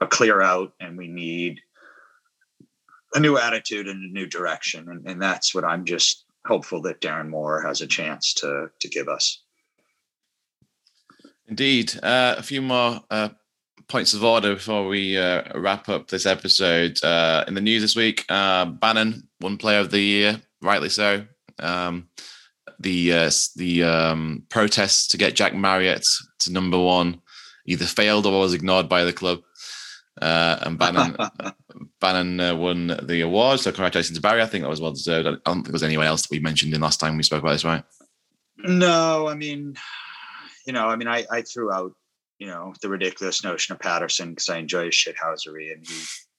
a clear out and we need a new attitude and a new direction and, and that's what i'm just hopeful that darren moore has a chance to to give us Indeed. Uh, a few more uh, points of order before we uh, wrap up this episode. Uh, in the news this week, uh, Bannan won Player of the Year, rightly so. Um, the uh, the um, protests to get Jack Marriott to number one either failed or was ignored by the club. And Bannan [laughs] Bannan won the award. So congratulations to Barry. I think that was well deserved. I don't think there was anyone else that we mentioned in last time we spoke about this, right? No, I mean, you know, I mean, I, I threw out, you know, the ridiculous notion of Paterson because I enjoy his shithousery and he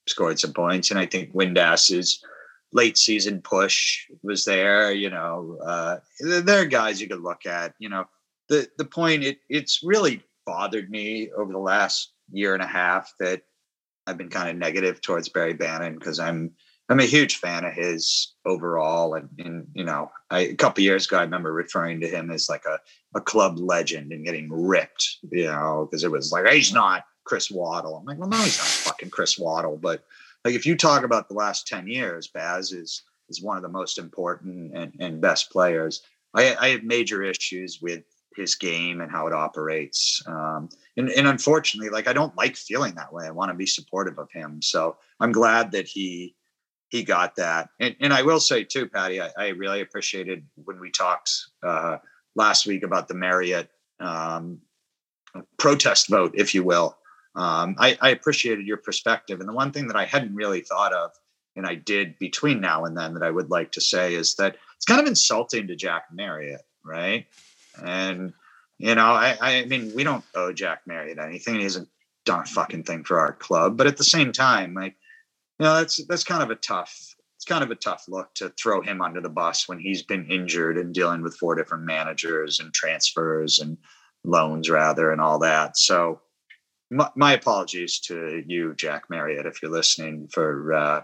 scored some points. And I think Windass's late season push was there. You know, uh, there are guys you could look at. You know, the the point it it's really bothered me over the last year and a half that I've been kind of negative towards Barry Bannan because I'm I'm a huge fan of his overall, and, and you know, I, a couple years ago, I remember referring to him as like a, a club legend and getting ripped, you know, because it was like he's not Chris Waddle. I'm like, well, no, he's not fucking Chris Waddle. But like, if you talk about the last ten years, Baz is is one of the most important and, and best players. I, I have major issues with his game and how it operates. Um, and, and unfortunately, like I don't like feeling that way. I want to be supportive of him. So I'm glad that he he got that. And, and I will say too, Patty, I, I really appreciated when we talked uh, last week about the Marriott um, protest vote, if you will. Um, I, I appreciated your perspective. And the one thing that I hadn't really thought of, and I did between now and then that I would like to say is that it's kind of insulting to Jack Marriott, right? And you know, I, I mean, we don't owe Jack Marriott anything. He hasn't done a fucking thing for our club. But at the same time, like, you know, that's that's kind of a tough it's kind of a tough look to throw him under the bus when he's been injured and dealing with four different managers and transfers and loans rather and all that. So my, my apologies to you, Jack Marriott, if you're listening for uh,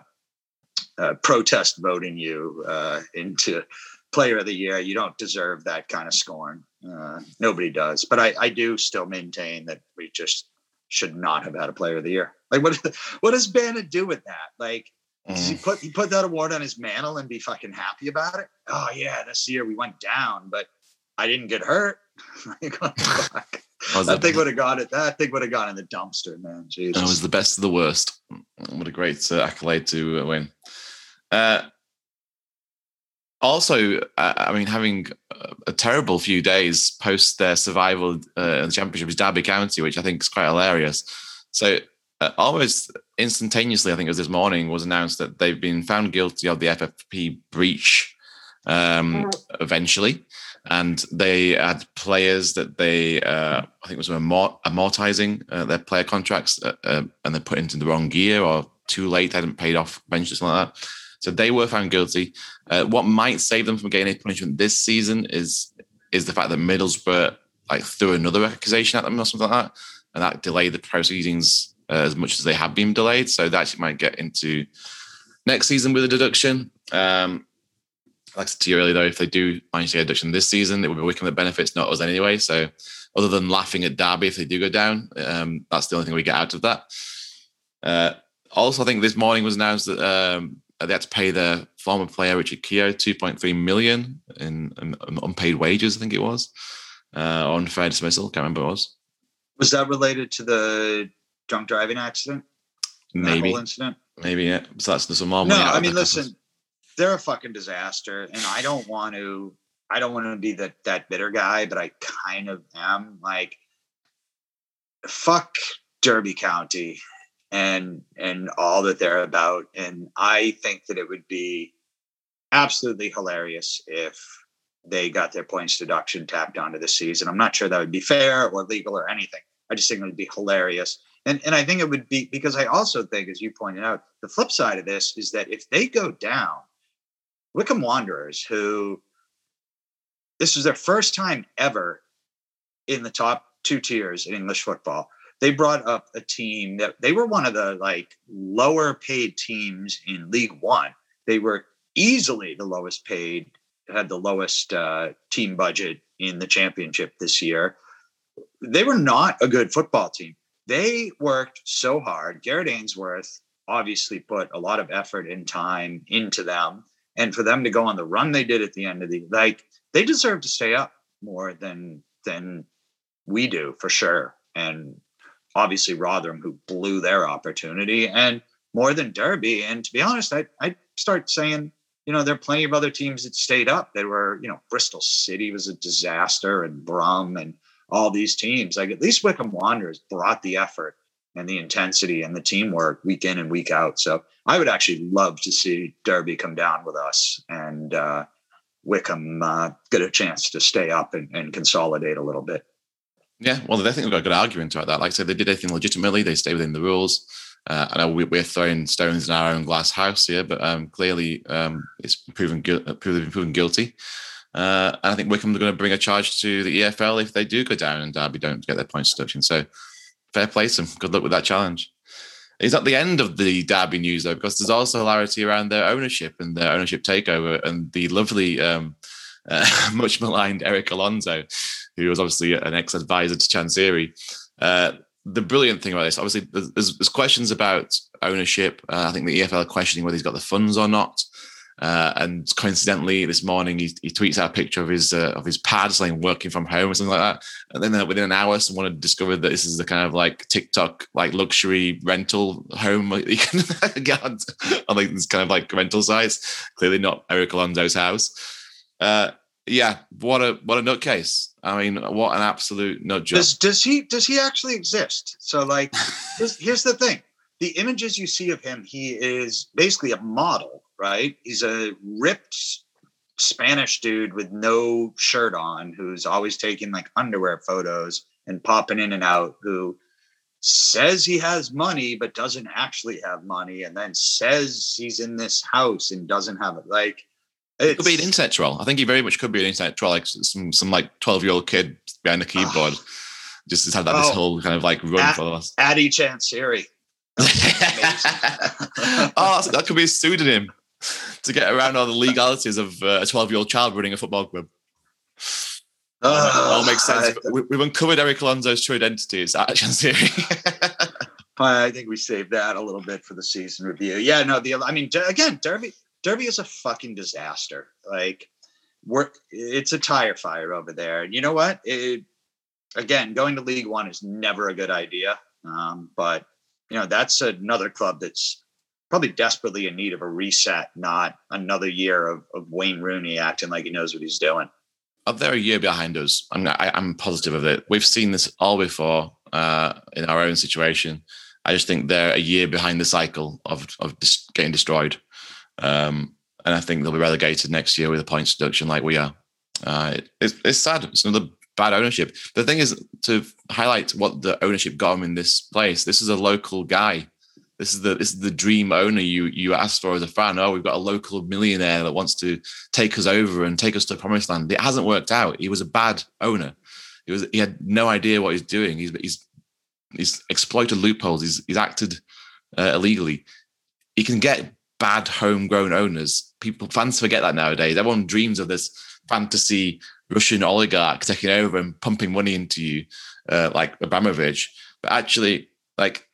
uh, protest voting you uh, into player of the year. You don't deserve that kind of scorn. Uh, nobody does. But I, I do still maintain that we just should not have had a player of the year. Like what [laughs] what does Bannan do with that? Like does he mm. put he put that award on his mantle and be fucking happy about it? Oh yeah, this year we went down, but I didn't get hurt. [laughs] [laughs] that thing would have gone it. That thing would have gone in the dumpster, man. Jesus. That was the best of the worst. What a great uh, accolade to uh, win. Uh, also, I mean, having a terrible few days post their survival uh, in the championship is Derby County, which I think is quite hilarious. So, uh, almost instantaneously, I think it was this morning, was announced that they've been found guilty of the FFP breach um, mm. eventually. And they had players that they, uh, I think, was amortizing uh, their player contracts, uh, uh, and they put into the wrong gear or too late, hadn't paid off benches, something like that. So they were found guilty. Uh, what might save them from getting a punishment this season is is the fact that Middlesbrough like threw another accusation at them or something like that, and that delayed the proceedings uh, as much as they have been delayed. So that actually might get into next season with a deduction. Um, like I said to you earlier, though, if they do manage to get a deduction this season, it will be Wycombe that benefits, not us anyway. So other than laughing at Derby if they do go down, um, that's the only thing we get out of that. Uh, also, I think this morning was announced that um, they had to pay their former player Richard Keogh 2.3 million in, in, unpaid wages. I think it was uh, unfair dismissal. Can't remember what it was. Was that related to the drunk driving accident? Maybe incident. Maybe yeah. So that's some more. No, I mean, listen, they're a fucking disaster, and I don't want to. I don't want to be that that bitter guy, but I kind of am. Like, fuck Derby County and and all that they're about. And I think that it would be absolutely hilarious if they got their points deduction tapped onto the season. I'm not sure that would be fair or legal or anything. I just think it would be hilarious. And and I think it would be because I also think, as you pointed out, the flip side of this is that if they go down, Wycombe Wanderers, who this was their first time ever in the top two tiers in English football, they brought up a team that they were one of the like lower paid teams in League One. They were easily the lowest paid, had the lowest uh, team budget in the championship this year. They were not a good football team. They worked so hard. Gareth Ainsworth obviously put a lot of effort and time into them. And for them to go on the run they did at the end of the like, they deserve to stay up more than than we do for sure. And obviously Rotherham, who blew their opportunity, and more than Derby. And to be honest, I I start saying, you know, there are plenty of other teams that stayed up. They were, you know, Bristol City was a disaster, and Brum, and all these teams. Like at least Wycombe Wanderers brought the effort and the intensity and the teamwork week in and week out. So I would actually love to see Derby come down with us and uh, Wycombe uh, get a chance to stay up and, and consolidate a little bit. Yeah, well, I think we've got a good argument about that. Like I said, they did everything legitimately. They stay within the rules. Uh, I know we, are throwing stones in our own glass house here, but um, clearly um, it's proven, gu- proven, proven guilty. Uh, and I think Wycombe are going to bring a charge to the EFL if they do go down and Derby don't get their points deduction. So fair play to them. Good luck with that challenge. It's at the end of the Derby news though, because there's also hilarity around their ownership and their ownership takeover and the lovely, um, uh, [laughs] much maligned Erik Alonso, who was obviously an ex-advisor to Chansiri. Uh, the brilliant thing about this, obviously, there's, there's questions about ownership. Uh, I think the EFL are questioning whether he's got the funds or not. Uh, and coincidentally, this morning he, he tweets out a picture of his uh, of his pad saying working from home or something like that. And then uh, within an hour, someone had discovered that this is the kind of like TikTok like luxury rental home you can [laughs] get on, like this kind of like rental sites. Clearly not Erik Alonso's house. Uh, yeah, what a what a nutcase. I mean, what an absolute nut job. Does does he does he actually exist? So like, [laughs] here's, here's the thing: the images you see of him, he is basically a model right? He's a ripped Spanish dude with no shirt on who's always taking like underwear photos and popping in and out, who says he has money but doesn't actually have money, and then says he's in this house and doesn't have it. Like, it could be an internet troll. I think he very much could be an internet troll, like some some like twelve year old kid behind a keyboard. Oh, just has had that, this oh, whole kind of like run at, for us. Addy Chansiri. [laughs] oh, that could be a pseudonym to get around all the legalities of uh, a 12 year old child running a football club. Uh, all makes sense. I, we, have uncovered Erik Alonso's true identity. Is that [laughs] I think we saved that a little bit for the season review. Yeah, no, the I mean, again, Derby Derby is a fucking disaster. Like, we're it's a tire fire over there. And you know what? It, again, going to League One is never a good idea. Um, but you know, that's another club that's probably desperately in need of a reset, not another year of, of Wayne Rooney acting like he knows what he's doing. Oh, they're a year behind us. I'm, I, am positive of it. We've seen this all before uh, in our own situation. I just think they're a year behind the cycle of of dis- getting destroyed, um, and I think they'll be relegated next year with a points deduction like we are. Uh, it, it's, it's sad. It's another bad ownership. The thing is to highlight what the ownership got him in this place. This is a local guy this is the this is the dream owner you you asked for as a fan. Oh, we've got a local millionaire that wants to take us over and take us to promised land. It hasn't worked out. He was a bad owner. He was he had no idea what he's doing. He's he's he's exploited loopholes. He's he's acted uh, illegally. He can get bad homegrown owners. People fans forget that nowadays. Everyone dreams of this fantasy Russian oligarch taking over and pumping money into you, uh, like Abramovich. But actually, like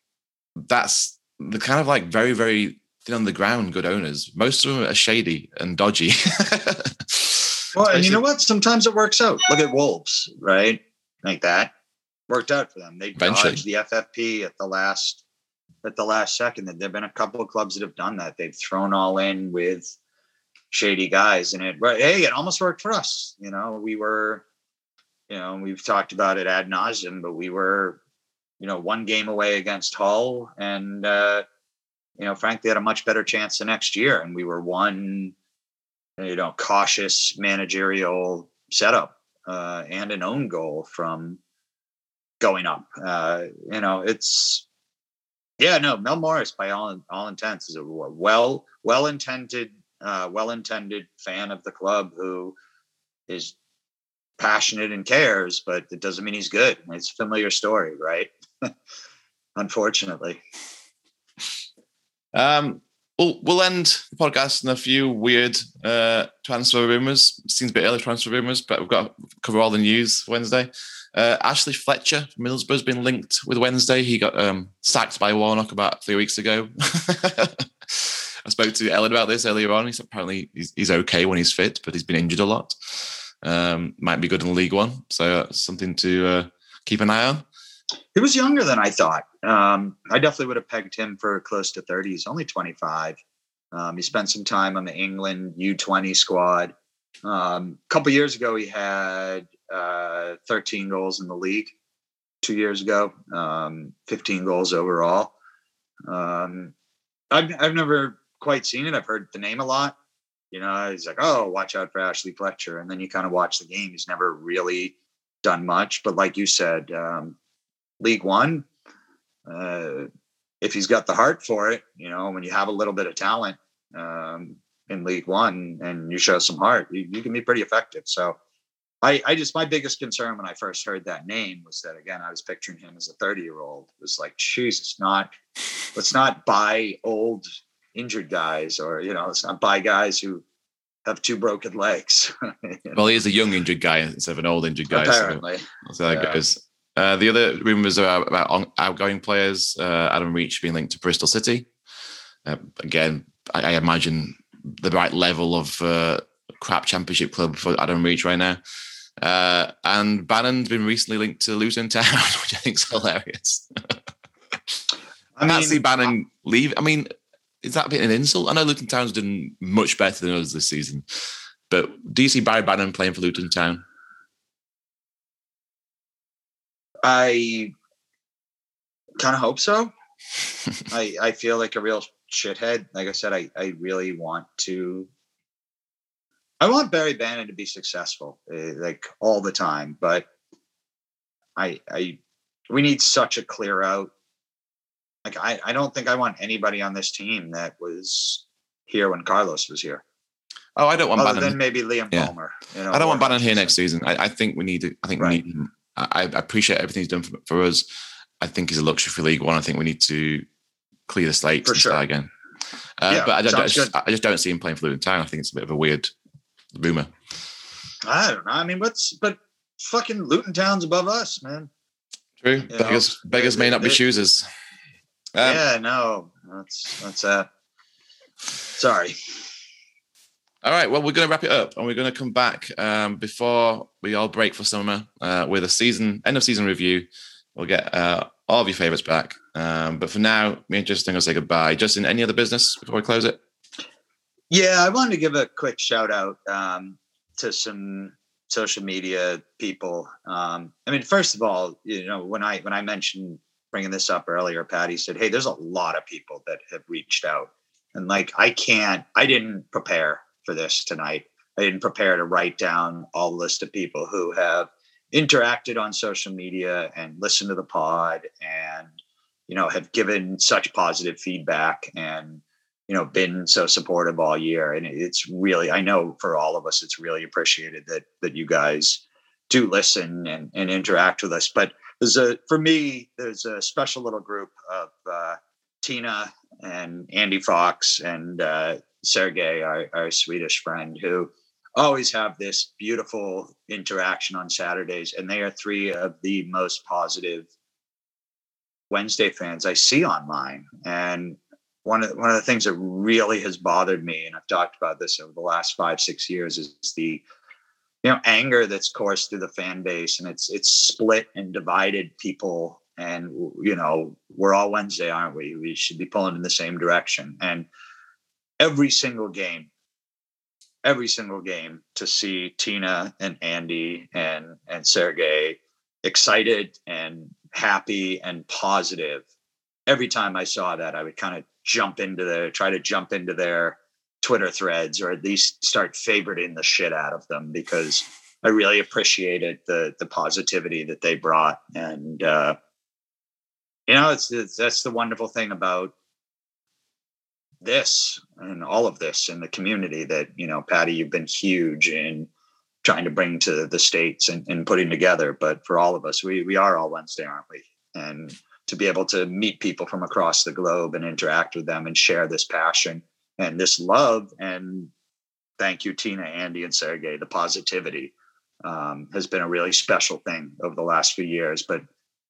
that's the kind of like very, very thin on the ground good owners. Most of them are shady and dodgy. [laughs] well, and you know what? Sometimes it works out. Look at Wolves, right? Like that worked out for them. They Eventually. dodged the FFP at the last at the last second. That There've been a couple of clubs that have done that. They've thrown all in with shady guys, and it hey, it almost worked for us. You know, we were, you know, we've talked about it ad nauseum, but we were you know, one game away against Hull, and uh, you know, frankly, had a much better chance the next year. And we were one, you know, cautious managerial setup uh, and an own goal from going up. Uh, you know, it's yeah, no, Mel Morris, by all all intents, is a well well intended uh, well intended fan of the club who is passionate and cares, but it doesn't mean he's good. It's a familiar story, right? [laughs] unfortunately. Um, we'll, we'll end the podcast in a few weird uh, transfer rumors. Seems a bit early transfer rumors, but we've got to cover all the news Wednesday. Uh, Ashley Fletcher from Middlesbrough's been linked with Wednesday. He got um, sacked by Warnock about three weeks ago. [laughs] I spoke to Ellen about this earlier on. He's apparently he's, he's okay when he's fit, but he's been injured a lot. Um, might be good in League One, so uh, something to uh, keep an eye on. He was younger than I thought. Um, I definitely would have pegged him for close to 30. He's only 25. Um, he spent some time on the England U20 squad. A um, couple years ago, he had uh, 13 goals in the league. Two years ago, um, 15 goals overall. Um, I've, I've never quite seen it. I've heard the name a lot. You know, he's like, oh, watch out for Ashley Fletcher. And then you kind of watch the game. He's never really done much. But like you said, um, League One, uh, if he's got the heart for it, you know, when you have a little bit of talent um, in League One and you show some heart, you, you, can be pretty effective. So, I, I just my biggest concern when I first heard that name was that again I was picturing him as a 30 year old. It was like, Jesus, not let's not buy old injured guys or you know let's not buy guys who have two broken legs. [laughs] well, he is a young injured guy instead of an old injured guy. Apparently, so, so that yeah. goes. Uh, the other rumours are about outgoing players. Uh, Adam Reach being linked to Bristol City. Uh, again, I, I, imagine the right level of uh, crap championship club for Adam Reach right now. Uh, and Bannan's been recently linked to Luton Town, [laughs] which I think is hilarious. [laughs] I, can't see Bannan leave. I mean, is that a bit an insult? I know Luton Town's done much better than us this season, but do you see Barry Bannan playing for Luton Town? I kind of hope so. [laughs] I I feel like a real shithead. Like I said, I I really want to. I want Barry Bannan to be successful, uh, like all the time. But I I we need such a clear out. Like I I don't think I want anybody on this team that was here when Carlos was here. Oh, I don't want Other Bannan. than maybe Liam Yeah. Palmer. You know, I don't want Bannan here next season. I, I think we need. To, I think Right. we need. I, I appreciate everything he's done for, for us. I think he's a luxury for League One. I think we need to clear the slate For and sure. start again. Uh, Yeah, but I, don't, I, just, I just don't see him playing for Luton Town. I think it's a bit of a weird rumor. I don't know. I mean, what's but fucking Luton Town's above us, man. True. You beggars know, beggars may not be choosers. Um, yeah, no, that's that's uh sorry. All right. Well, we're going to wrap it up, and we're going to come back um, before we all break for summer uh, with a season end of season review. We'll get uh, all of your favorites back. Um, but for now, me and Justin to say goodbye. Justin, any other business before we close it? Yeah, I wanted to give a quick shout out um, to some social media people. Um, I mean, first of all, you know, when I when I mentioned bringing this up earlier, Patty said, "Hey, there's a lot of people that have reached out," and like I can't, I didn't prepare for this tonight. I didn't prepare to write down all the list of people who have interacted on social media and listened to the pod and you know have given such positive feedback and you know been so supportive all year and it's really i know for all of us it's really appreciated that that you guys do listen and, and interact with us but there's a for me there's a special little group of uh, tina and andy fox and uh, sergey our, our swedish friend who always have this beautiful interaction on saturdays and they are three of the most positive wednesday fans i see online and one of one of the things that really has bothered me, and I've talked about this over the last five six years, is the you know anger that's coursed through the fan base, and it's it's split and divided people. And you know we're all Wednesday, aren't we? We should be pulling in the same direction. And every single game, every single game, to see Tina and Andy and and Sergey excited and happy and positive every time I saw that, I would kind of jump into their, try to jump into their Twitter threads or at least start favoriting the shit out of them because I really appreciated the the positivity that they brought. And uh, you know, it's, it's that's the wonderful thing about this and all of this in the community that you know, Patty, you've been huge in trying to bring to the states and, and putting together. But for all of us, we we are all Wednesday, aren't we? And to be able to meet people from across the globe and interact with them and share this passion and this love and thank you tina andy and sergey the positivity um, has been a really special thing over the last few years but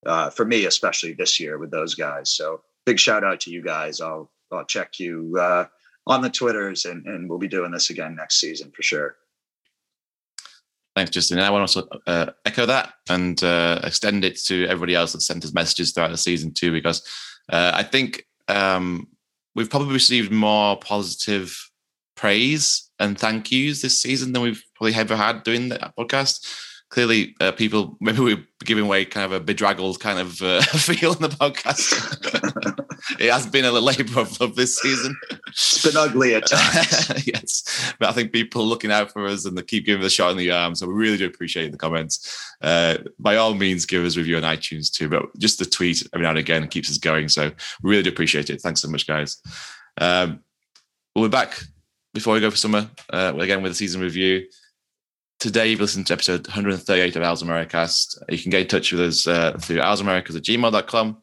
uh, for me especially this year with those guys so big shout out to you guys i'll i'll check you uh, on the twitters and, and we'll be doing this again next season for sure Thanks, Justin. And I want to uh, echo that and uh, extend it to everybody else that sent us messages throughout the season too, because uh, I think um, we've probably received more positive praise and thank yous this season than we've probably ever had doing that podcast. Clearly, uh, people [laughs] maybe we're giving away kind of a bedraggled kind of uh, [laughs] feel in the podcast. [laughs] it has been a labour of love this season. it's been ugly at times yes, but I think people looking out for us and they keep giving us a shot in the arm. So we really do appreciate the comments. Uh, by all means, give us a review on iTunes too, but just the tweet every now and again keeps us going. So we really do appreciate it. Thanks so much, guys. Um, we'll be back before we go for summer uh, again with a season review. Today, you've listened to episode 138 of Owls Americast. You can get in touch with us uh, through owlsamericas at gmail.com,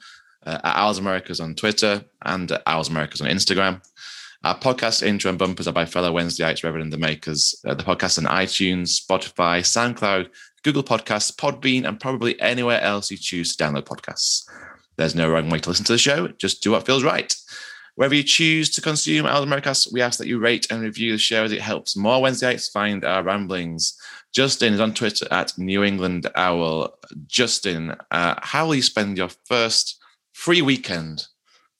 uh, at Owls Americas on Twitter, and at Americas on Instagram. Our podcast intro and bumpers are by fellow Wednesdayites, Reverend the Makers. Uh, the podcast on iTunes, Spotify, SoundCloud, Google Podcasts, Podbean, and probably anywhere else you choose to download podcasts. There's no wrong way to listen to the show. Just do what feels right. Wherever you choose to consume Owls Americast, we ask that you rate and review the show as it helps more Wednesdayites find our ramblings. Justin is on Twitter at New England Owl. Justin, uh, how will you spend your first free weekend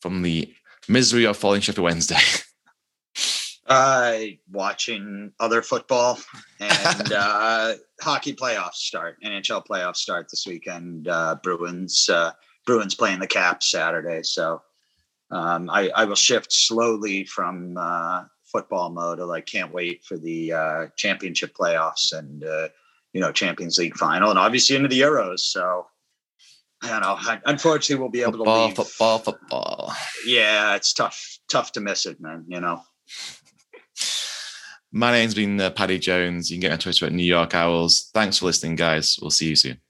from the misery of falling Sheffield Wednesday? [laughs] Uh, watching other football and uh, hockey playoffs start, NHL playoffs start this weekend. Uh, Bruins, uh, Bruins playing the Caps Saturday, so um, I, I will shift slowly from uh, football mode. I can't wait for the uh, championship playoffs and uh, you know Champions League final, and obviously into the Euros. So I don't know. Unfortunately, we'll be able football, to leave. football, football. Yeah, it's tough, tough to miss it, man. You know. My name's been uh, Paddy Jones. You can get on Twitter at New York Owls. Thanks for listening, guys. We'll see you soon.